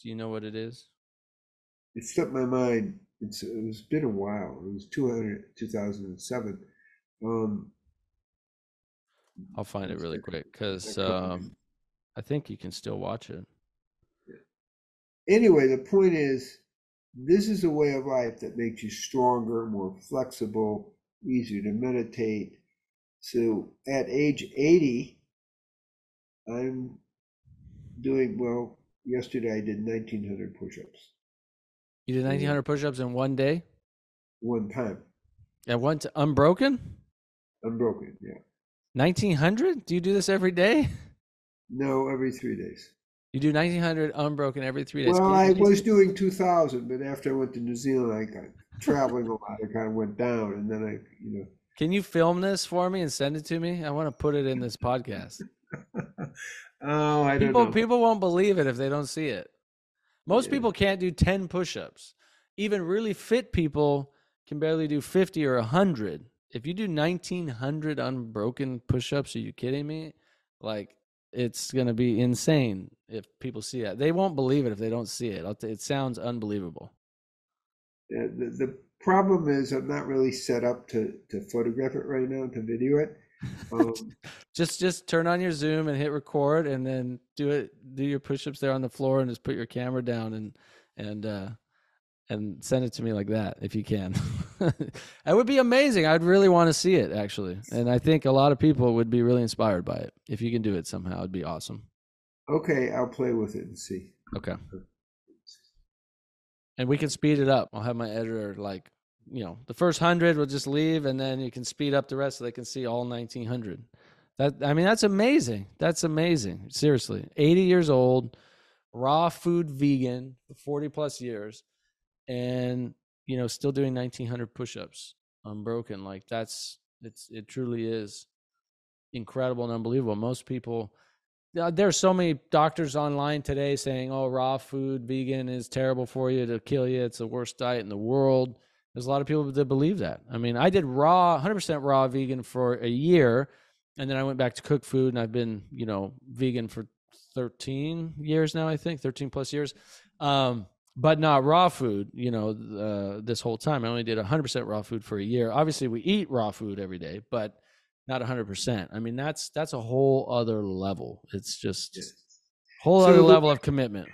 do you know what it is? It slipped my mind. It's it's been a while. It was 200, 2007. Um, I'll find it really quick because um, I think you can still watch it. Anyway, the point is, this is a way of life that makes you stronger, more flexible, easier to meditate, So at age 80, I'm doing well. Yesterday I did 1900 push ups. You did 1900 push ups in one day? One time. At once, unbroken? Unbroken, yeah. 1900? Do you do this every day? No, every three days. You do 1900 unbroken every three days. Well, I was doing 2000, but after I went to New Zealand, I got traveling a lot. I kind of went down, and then I, you know. Can you film this for me and send it to me? I want to put it in this podcast. oh, I don't people know. people won't believe it if they don't see it. Most Yeah. people can't do 10 push-ups. Even really fit people can barely do 50 or 100. If you do 1900 unbroken push-ups, are you kidding me? Like it's going to be insane if people see that. They won't believe it if they don't see it. T- it sounds unbelievable. Yeah, the, the problem is I'm not really set up to, to photograph it right now, to video it. Um, Just just turn on your Zoom and hit record and then do it do your push-ups there on the floor and just put your camera down and and uh and send it to me like that if you can. that would be amazing. I'd really want to see it actually. And I think a lot of people would be really inspired by it. If you can do it somehow, it'd be awesome. okay, I'll play with it and see. Okay. And we can speed it up. I'll have my editor like, you know, the first 100 will just leave and then you can speed up the rest so they can see all 1900. That I mean that's amazing. That's amazing. Seriously. 80 years old, raw food vegan for 40 plus years and you know still doing 1900 push-ups unbroken like that's it's it truly is incredible and unbelievable. Most people uh, there are so many doctors online today saying oh raw food vegan is terrible for you to kill you. It's the worst diet in the world. There's a lot of people that believe that. I mean i did raw 100% raw vegan for a year and then i went back to cook food and i've been you know vegan for 13 years now i think 13 plus years. Um, but not raw food you know uh, this whole time. I only did 100% raw food for a year. Obviously we eat raw food every day but not 100% i mean that's that's a whole other level. It's just whole So other the- level of commitment.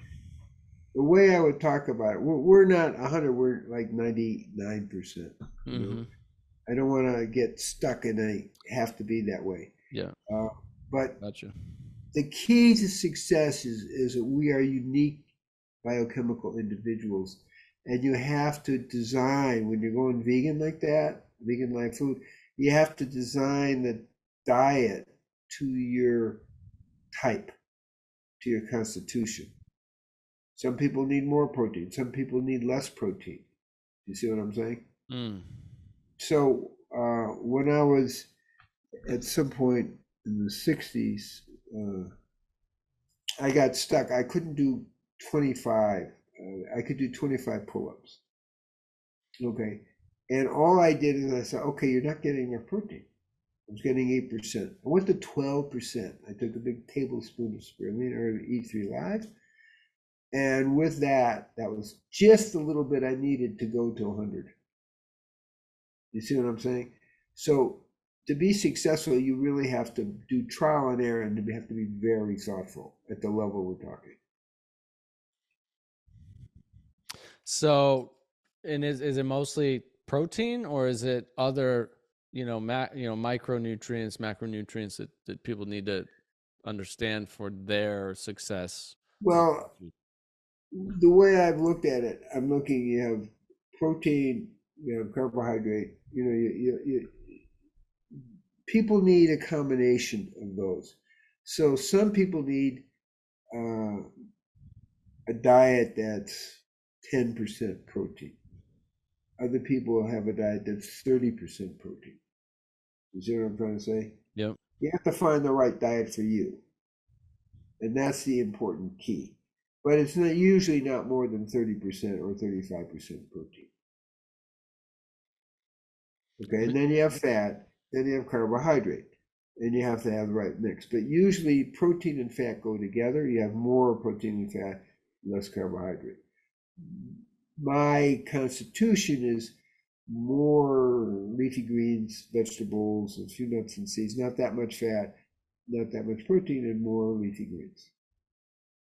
The way I would talk about it, we're, we're not 100, we're like 99%. you know. hmm I don't want to get stuck and I have to be that way. yeah. Uh, but gotcha. the key to success is, is that we are unique biochemical individuals. And you have to design, when you're going vegan like that, vegan live food, you have to design the diet to your type, to your constitution. Some people need more protein, some people need less protein. You see what I'm saying? mm. so uh, when I was at some point in the 60s, uh, I got stuck. I couldn't do 25. Uh, I could do 25 pull ups. Okay. And all I did is I said, okay, you're not getting enough protein. I was getting 8%. I went to 12%. I took a big tablespoon of spirulina or E3 Live. And with that, that was just the little bit I needed to go to 100. You see what I'm saying? So to be successful, you really have to do trial and error and you have to be very thoughtful at the level we're talking. So, and is is it mostly protein or is it other, you know, ma- you know, micronutrients, macronutrients that, that people need to understand for their success? Well, the way I've looked at it, I'm looking, you have protein, you have carbohydrate, you know, you, you, you people need a combination of those. So some people need uh, a diet that's 10% protein. Other people have a diet that's 30% protein. You see what I'm trying to say? Yep. You have to find the right diet for you. And that's the important key. But it's not usually not more than 30% or 35% protein. Okay, and then you have fat, then you have carbohydrate, and you have to have the right mix. But usually protein and fat go together. You have more protein and fat, less carbohydrate. My constitution is more leafy greens, vegetables, a few nuts and seeds, not that much fat, not that much protein, and more leafy greens.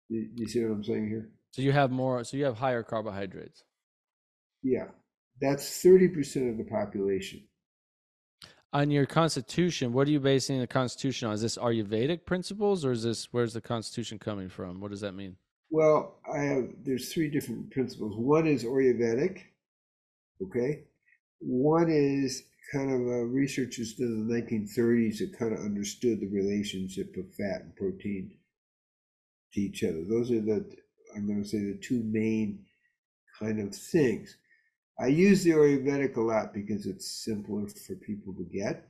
You, you see what I'm saying here? So you have more. So you have higher carbohydrates. Yeah, that's 30% of the population. on your constitution, what are you basing the constitution on? Is this Ayurvedic principles or is this where's the constitution coming from? What does that mean? Well, I have there's three different principles. One is Ayurvedic, okay. One is kind of uh, researchers in the 1930s that kind of understood the relationship of fat and protein to each other. Those are the I'm going to say the two main kind of things. I use the Ayurvedic a lot because it's simpler for people to get.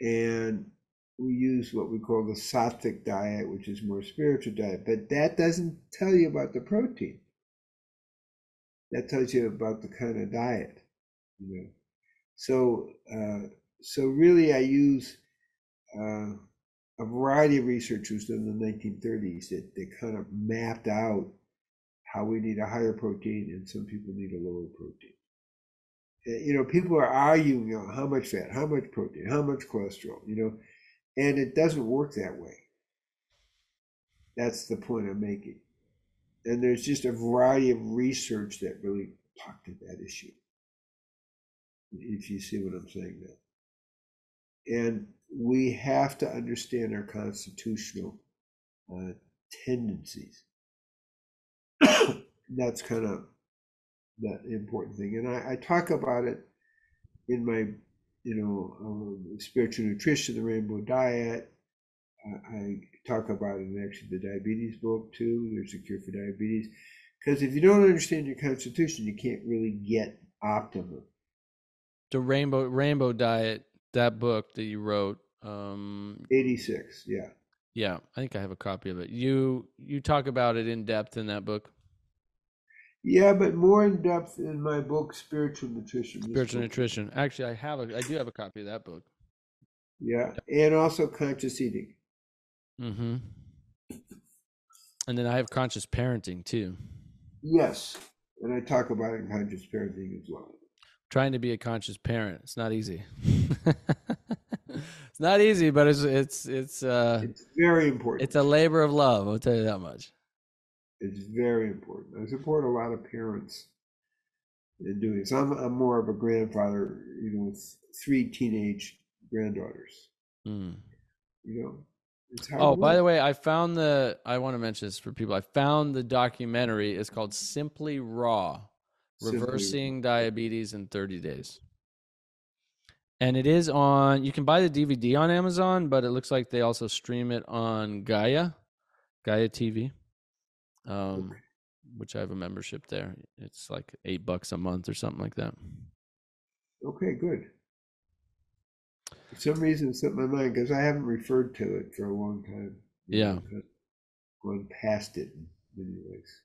And we use what we call the sattvic diet, which is more spiritual diet, but that doesn't tell you about the protein. That tells you about the kind of diet, you know. So, uh, so really, I use uh, a variety of researchers in the 1930s that, that kind of mapped out how we need a higher protein and some people need a lower protein. Eh, you know, people are arguing on how much fat, how much protein, how much cholesterol, you know, and it doesn't work that way. That's the point I'm making. And there's just a variety of research that really talked to that issue. If you see what I'm saying now. And we have to understand our constitutional uh, tendencies that's kind of the important thing. And I, I, talk about it in my, you know, um, spiritual nutrition, the rainbow diet. I, I talk about it in actually the diabetes book too. There's a cure for diabetes. Because if you don't understand your constitution, you can't really get optimum. The rainbow rainbow diet, that book that you wrote. Um, 86, yeah. Yeah, I think I have a copy of it. You you talk about it in depth in that book. Yeah, but more in depth in my book, Spiritual Nutrition. Spiritual Nutrition. Actually, I have a, I do have a copy of that book. Yeah, and also Conscious Eating. Mm-hmm. And then I have Conscious Parenting too. Yes, and I talk about it in Conscious Parenting as well. Trying to be a conscious parent, it's not easy. it's not easy, but it's it's it's uh, it's very important. It's a labor of love. I'll tell you that much. It's very important. I support a lot of parents in doing this. I'm, I'm more of a grandfather, you know, with three teenage granddaughters. Mm. You know, oh, by the way, I found the. I want to mention this for people. I found the documentary. It's called Simply Raw: Reversing Raw. Diabetes in 30 Days. And it is on. You can buy the DVD on Amazon, but it looks like they also stream it on Gaia, Gaia TV um, which I have a membership there. It's like eight bucks a month or something like that. Okay, good. For some reason, it slipped my mind because I haven't referred to it for a long time. Yeah, going past it in many ways.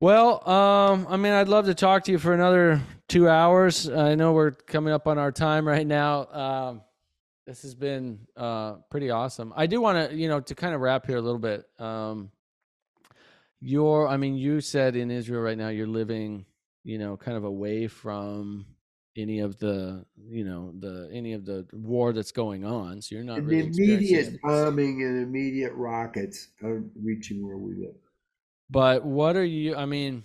Well, um, I mean, I'd love to talk to you for another two hours. I know we're coming up on our time right now. Um, this has been uh, pretty awesome. I do want to, you know, to kind of wrap here a little bit. Um, you're, I mean, you said in Israel right now you're living, you know, kind of away from any of the, you know, the any of the war that's going on. So you're not and really immediate bombing and immediate rockets are reaching where we live. But what are you? I mean,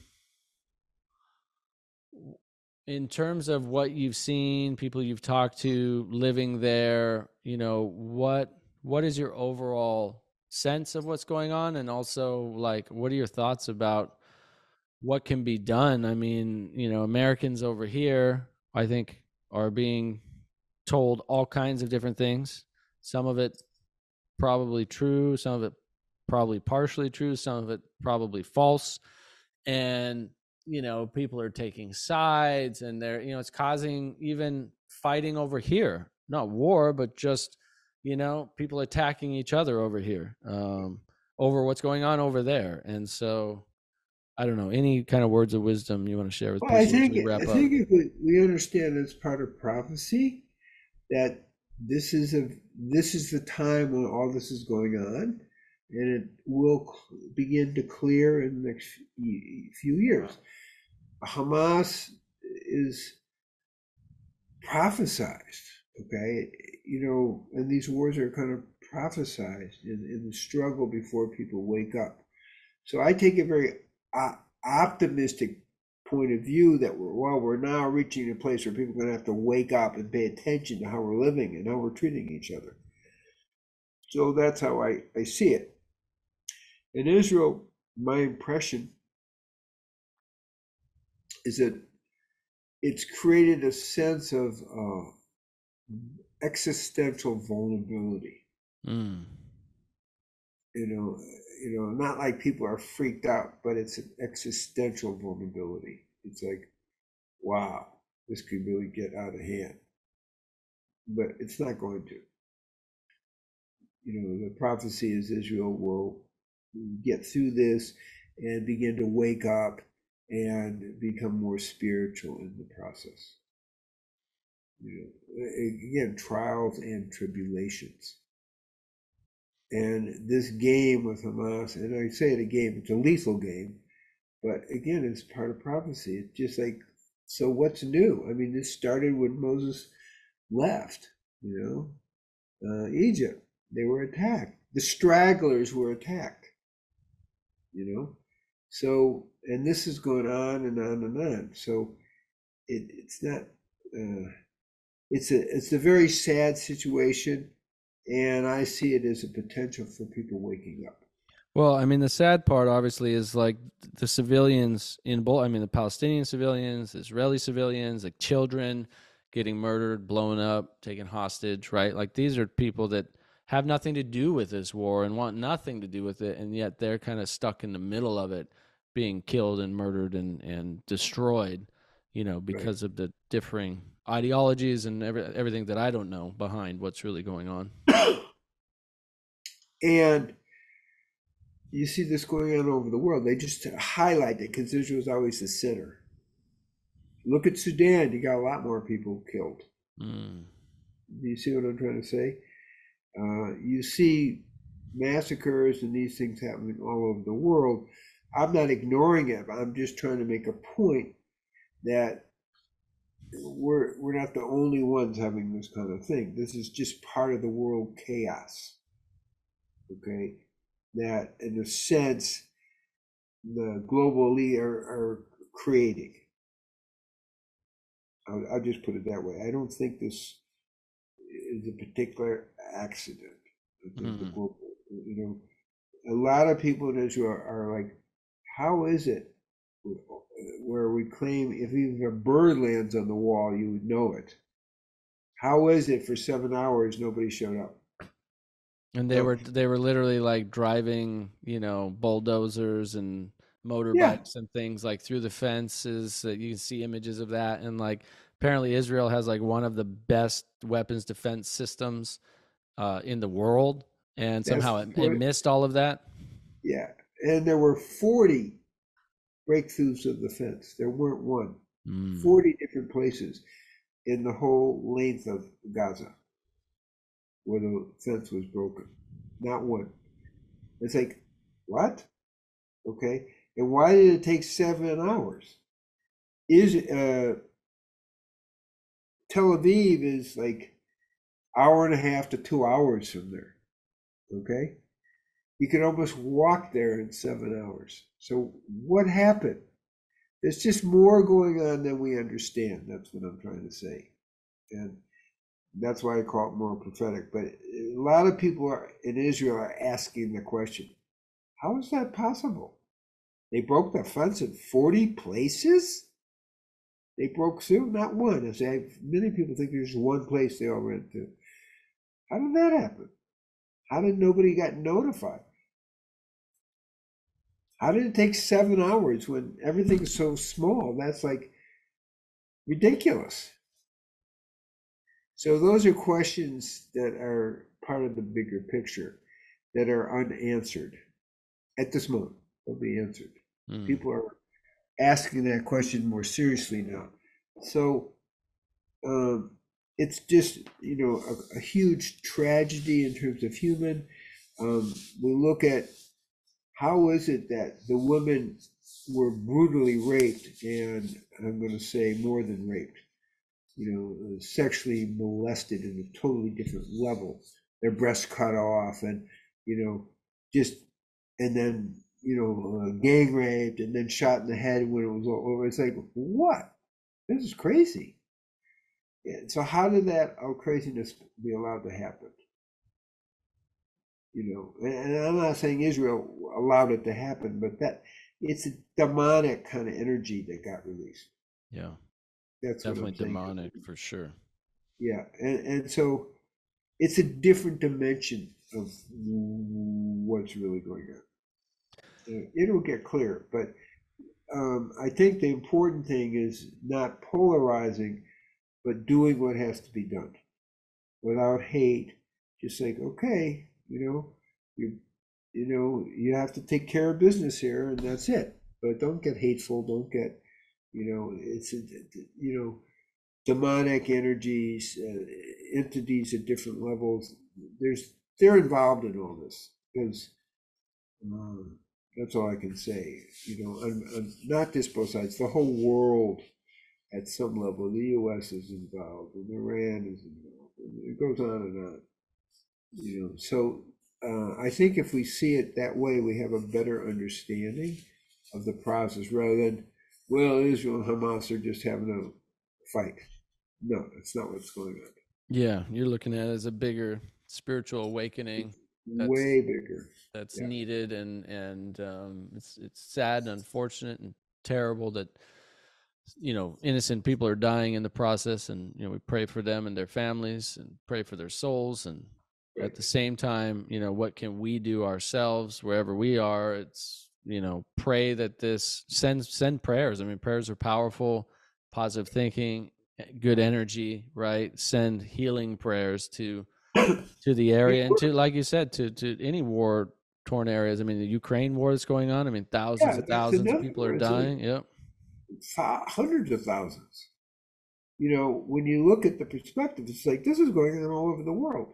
in terms of what you've seen, people you've talked to living there, you know, what what is your overall sense of what's going on and also like what are your thoughts about what can be done? I mean, you know, Americans over here, I think are being told all kinds of different things. Some of it probably true, some of it probably partially true, some of it probably false. And you know people are taking sides and they're you know it's causing even fighting over here. Not war but just you know people attacking each other over here um, over what's going on over there. And so i don't know any kind of words of wisdom you want to share with well, i think i think if we, we understand as part of prophecy that this is a this is the time when all this is going on and it will begin to clear in the next few years Hamas is prophesized, okay? You know, and these wars are kind of prophesized in, in the struggle before people wake up. So I take a very optimistic point of view that we're, well, we're now reaching a place where people are going to have to wake up and pay attention to how we're living and how we're treating each other. So that's how I, I see it. In Israel, my impression is that it's created a sense of uh, existential vulnerability. Mm. You know, you know, not like people are freaked out, but it's an existential vulnerability. It's like, wow, this could really get out of hand. But it's not going to. You know, the prophecy is Israel will get through this and begin to wake up and become more spiritual in the process. You know, again, trials and tribulations. And this game with Hamas, and I say it a game, it's a lethal game, but again, it's part of prophecy. It's just like, so what's new? I mean, this started when Moses left, you know, uh, Egypt. They were attacked. The stragglers were attacked, you know. So, and this is going on and on and on. So, it, it's not. Uh, it's a it's a very sad situation and I see it as a potential for people waking up. Well, I mean, the sad part obviously is like the civilians in both. I mean, the Palestinian civilians, Israeli civilians, like children getting murdered, blown up, taken hostage, right? Like these are people that have nothing to do with this war and want nothing to do with it, and yet they're kind of stuck in the middle of it, being killed and murdered and and destroyed, you know, because right. of the differing ideologies and every, everything that I don't know behind what's really going on. and you see this going on over the world. They just highlight it because Israel is always the center. Look at Sudan; you got a lot more people killed. Mm. Do you see what I'm trying to say? Uh, you see massacres and these things happening all over the world. I'm not ignoring it, but I'm just trying to make a point that we're we're not the only ones having this kind of thing. This is just part of the world chaos. Okay, that in a sense, the global elite are, are creating. I'll, I'll just put it that way. I don't think this a particular accident. Mm. Global, you know, a lot of people in Israel are, are like, how is it where we claim if even a bird lands on the wall, you would know it. How is it for seven hours nobody showed up? And they were they were literally like driving, you know, bulldozers and motorbikes yeah. and things like through the fences. That you can see images of that, and like apparently Israel has like one of the best weapons defense systems uh, in the world, and somehow it, it missed all of that. Yeah, and there were forty breakthroughs of the fence. There weren't one. Mm. 40 different places in the whole length of Gaza where the fence was broken. Not one. It's like, what? Okay. And why did it take seven hours? Is uh, Tel Aviv is like hour and a half to two hours from there. Okay. You can almost walk there in seven hours. So, what happened? There's just more going on than we understand. That's what I'm trying to say. And that's why I call it more prophetic. But a lot of people are, in Israel are asking the question how is that possible? They broke the fence in 40 places? They broke through, not one. I I, many people think there's one place they all went to. How did that happen? How did nobody get notified? How did it take seven hours when everything's so small? That's like ridiculous. So, those are questions that are part of the bigger picture that are unanswered at this moment. They'll be answered. Mm. People are asking that question more seriously now. So, um, it's just, you know, a, a, huge tragedy in terms of human. Um, we look at how is it that the women were brutally raped and I'm going to say more than raped, you know, sexually molested in a totally different level, their breasts cut off and, you know, just, and then you know, uh, gang raped and then shot in the head when it was all over. It's like, what? This is crazy. Yeah, so how did that oh, craziness be allowed to happen? You know, and I'm not saying Israel allowed it to happen, but that it's a demonic kind of energy that got released. Yeah, that's definitely demonic for sure. Yeah, and and so it's a different dimension of what's really going on. It'll get clear, but um, I think the important thing is not polarizing, but doing what has to be done without hate. Just like, okay, you know, you you know, you have to take care of business here, and that's it. But don't get hateful. Don't get, you know, it's you know, demonic energies, uh, entities at different levels. There's they're involved in all this because um, that's all I can say. You know, and, and not just both sides, the whole world at some level. The U.S. is involved, and Iran is involved, and it goes on and on. You know, so uh, I think if we see it that way, we have a better understanding of the process rather than, well, Israel and Hamas are just having a fight. No, that's not what's going on. Yeah, you're looking at it as a bigger spiritual awakening. That's, way bigger. That's yeah. needed, and and um, it's it's sad and unfortunate and terrible that you know innocent people are dying in the process, and you know we pray for them and their families, and pray for their souls, and right. at the same time, you know what can we do ourselves wherever we are? It's you know pray that this send send prayers. I mean, prayers are powerful, positive thinking, good energy, right? Send healing prayers to to the area and to like you said to to any war torn areas. I mean, the Ukraine war that's going on. I mean, thousands yeah, and thousands of people are dying. Yep, hundreds of thousands. You know, when you look at the perspective, it's like this is going on all over the world.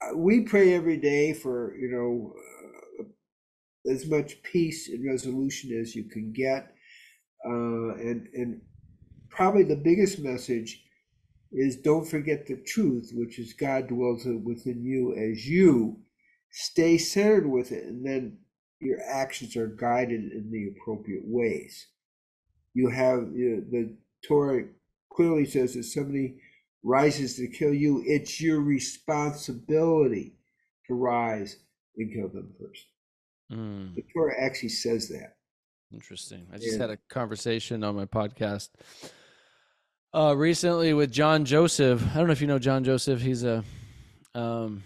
Uh, we pray every day for you know uh, as much peace and resolution as you can get, uh, and and probably the biggest message is don't forget the truth, which is God dwells within you as you stay centered with it, and then your actions are guided in the appropriate ways. You have you know, the Torah clearly says that somebody rises to kill you, it's your responsibility to rise and kill them first. Mm. The Torah actually says that. Interesting. I just and, had a conversation on my podcast uh, recently with John Joseph. I don't know if you know John Joseph. He's a um,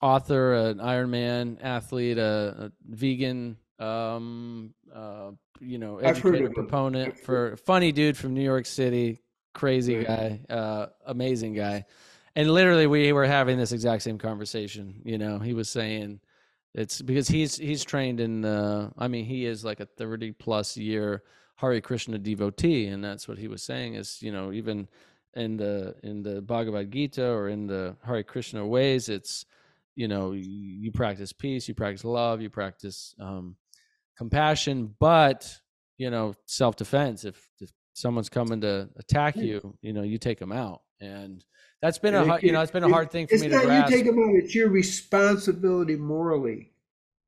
author, an Ironman athlete, a, a vegan, um, uh, you know, educator proponent for funny dude from New York City, crazy guy, uh, amazing guy. And literally, we were having this exact same conversation. You know, he was saying it's because he's he's trained in. the. I mean, he is like a thirty plus year Hare Krishna devotee, and that's what he was saying. Is you know even in the in the Bhagavad Gita or in the Hare Krishna ways, it's you know you, practice peace, you practice love, you practice um, compassion, but you know self defense. If, if someone's coming to attack you, you know you take them out, and that's been a you know it's been a hard thing for me to grasp. You take them out; it's your responsibility morally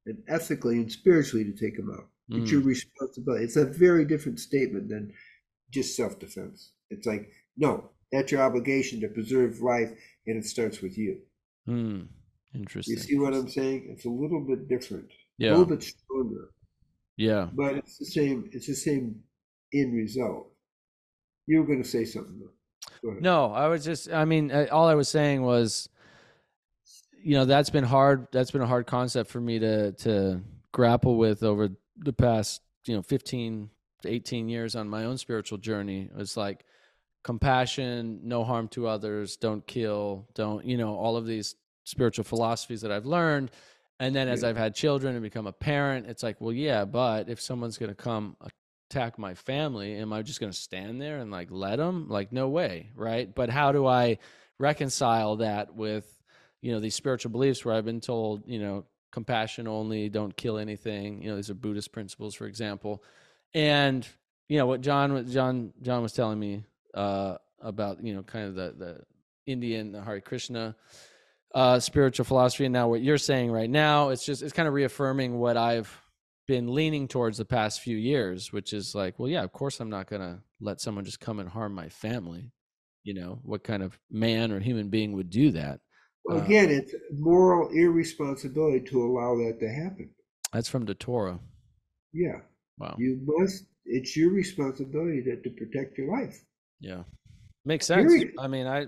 and ethically and spiritually to take them out. It's your mm. responsibility. It's a very different statement than just self defense. It's like, no, that's your obligation to preserve life, and it starts with you. Mm. Interesting. You see what I'm saying? It's a little bit different. Yeah. A little bit stronger. Yeah. But it's the same. It's the same end result. You were going to say something. No, I was just. I mean, all I was saying was, you know, that's been hard. That's been a hard concept for me to to grapple with over the past you know 15 to 18 years on my own spiritual journey was like compassion no harm to others don't kill don't you know all of these spiritual philosophies that i've learned. And then as yeah. i've had children and become a parent it's like well yeah but if someone's going to come attack my family am i just going to stand there and like let them like no way right? But how do i reconcile that with you know these spiritual beliefs where i've been told you know compassion only, don't kill anything. You know, these are Buddhist principles, for example. And you know what John John John was telling me uh, about, you know, kind of the the Indian the Hare Krishna uh, spiritual philosophy, and now what you're saying right now, it's just it's kind of reaffirming what I've been leaning towards the past few years, which is like, well, yeah, of course I'm not to let someone just come and harm my family. You know, what kind of man or human being would do that? Uh, again, it's moral irresponsibility to allow that to happen. That's from the Torah. Yeah. Wow. You must, it's your responsibility to, to protect your life. Yeah. Makes sense. Period. I mean, I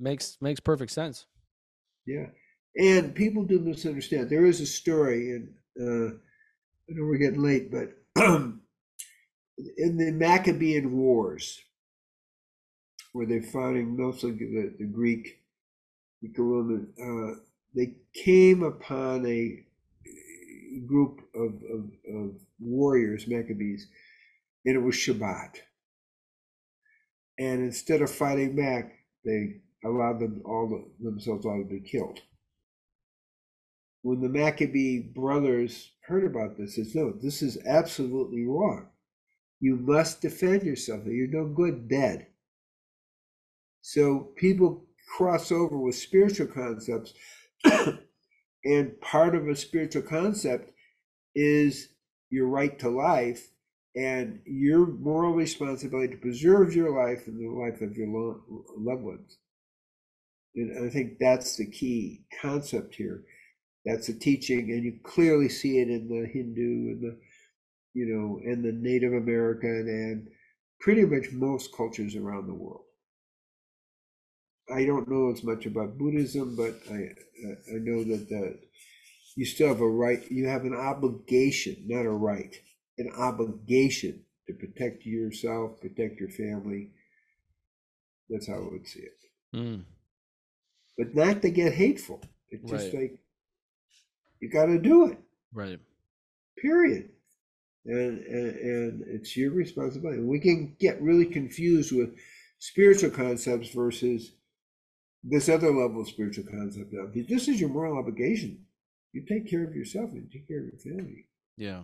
makes makes perfect sense. Yeah. And people do misunderstand. There is a story, and uh, I know we're getting late, but in the Maccabean Wars, where they're fighting mostly the, the Greek, the Roman, uh, they came upon a group of, of, of warriors, Maccabees, and it was Shabbat. And instead of fighting back, they allowed them all to, themselves all to be killed. When the Maccabee brothers heard about this, says, no, this is absolutely wrong. You must defend yourself. You're no good dead. So people cross over with spiritual concepts, and part of a spiritual concept is your right to life and your moral responsibility to preserve your life and the life of your loved ones. And I think that's the key concept here. That's the teaching, and you clearly see it in the Hindu and the, you know, and the Native American and pretty much most cultures around the world. I don't know as much about Buddhism, but I I know that the, you still have a right. You have an obligation, not a right, an obligation to protect yourself, protect your family. That's how I would see it. Mm. But not to get hateful. It's just right. like you got to do it. Right. Period. And, and, and it's your responsibility. We can get really confused with spiritual concepts versus this other level of spiritual concept. Now, this is your moral obligation. You take care of yourself and take care of your family. Yeah.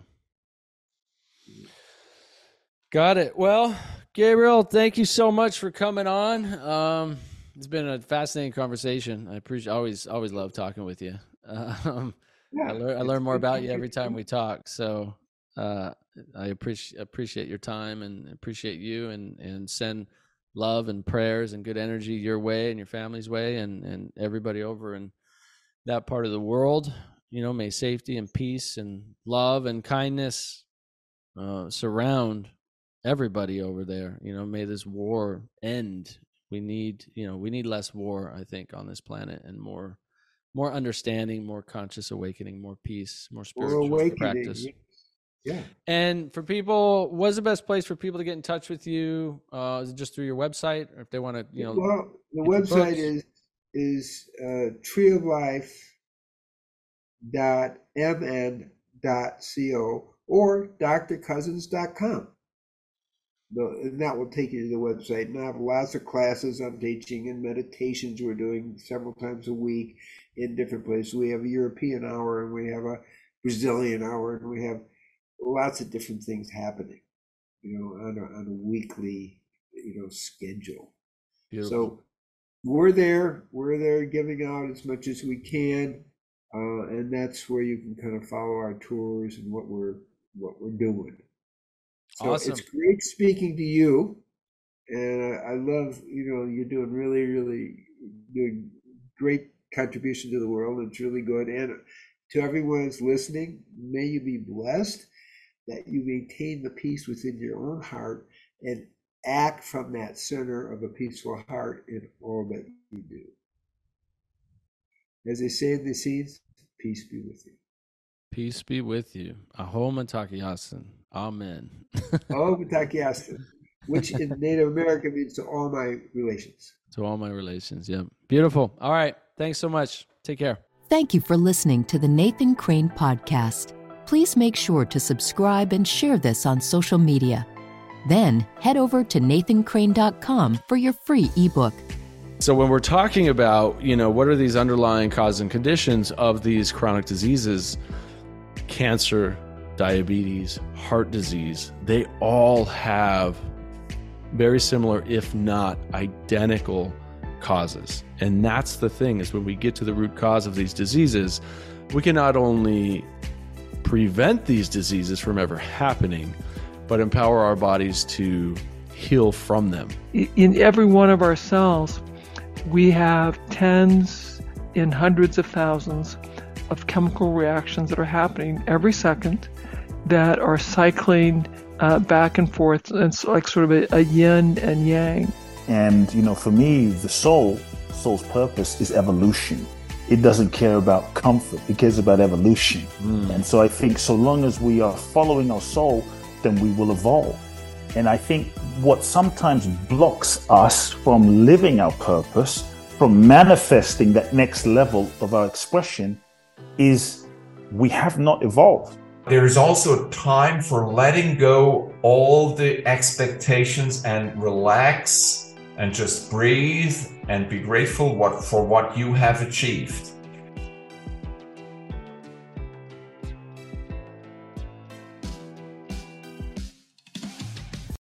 Got it. Well, Gabriel, thank you so much for coming on. Um, it's been a fascinating conversation. I appreciate always always love talking with you. Um, yeah, I, learn, I learn more about you every time we talk. So uh, I appreciate appreciate your time and appreciate you and and send love and prayers and good energy your way and your family's way and and everybody over in that part of the world. You know, may safety and peace and love and kindness uh, surround everybody over there. You know, may this war end we need you know we need less war i think on this planet and more more understanding more conscious awakening more peace more spiritual practice yeah and for people what's the best place for people to get in touch with you uh is it just through your website or if they want to you know well the website is is uh tree of life dot mn dot co or drcousens.com and that will take you to the website. And I have lots of classes I'm teaching and meditations we're doing several times a week in different places. We have a European hour and we have a Brazilian hour and we have lots of different things happening, you know, on a, on a weekly, you know, schedule. Beautiful. So we're there. We're there giving out as much as we can. Uh, and that's where you can kind of follow our tours and what we're what we're doing. So awesome. it's great speaking to you. And I, I love, you know, you're doing really, really doing great contribution to the world. It's really good. And to everyone that's listening, may you be blessed that you maintain the peace within your own heart and act from that center of a peaceful heart in all that you do. As they say in the Essenes, peace be with you. Peace be with you. Aho Mitakuye Oyasin. Amen. Mitakuye Oyasin, which in Native American means to all my relations. To all my relations. Yep. Beautiful. All right. Thanks so much. Take care. Thank you for listening to the Nathan Crane Podcast. Please make sure to subscribe and share this on social media. Then head over to nathancrane.com for your free ebook. So when we're talking about, you know, what are these underlying causes and conditions of these chronic diseases? cancer, diabetes, heart disease, they all have very similar, if not identical, causes. And that's the thing is when we get to the root cause of these diseases, we can not only prevent these diseases from ever happening, but empower our bodies to heal from them. In every one of our cells, we have tens in hundreds of thousands of chemical reactions that are happening every second that are cycling uh, back and forth. It's like sort of a, a yin and yang. And, you know, for me, the soul, soul's purpose is evolution. It doesn't care about comfort, it cares about evolution. Mm. And so I think so long as we are following our soul, then we will evolve. And I think what sometimes blocks us from living our purpose, from manifesting that next level of our expression, is we have not evolved. There is also a time for letting go all the expectations and relax and just breathe and be grateful what, for what you have achieved.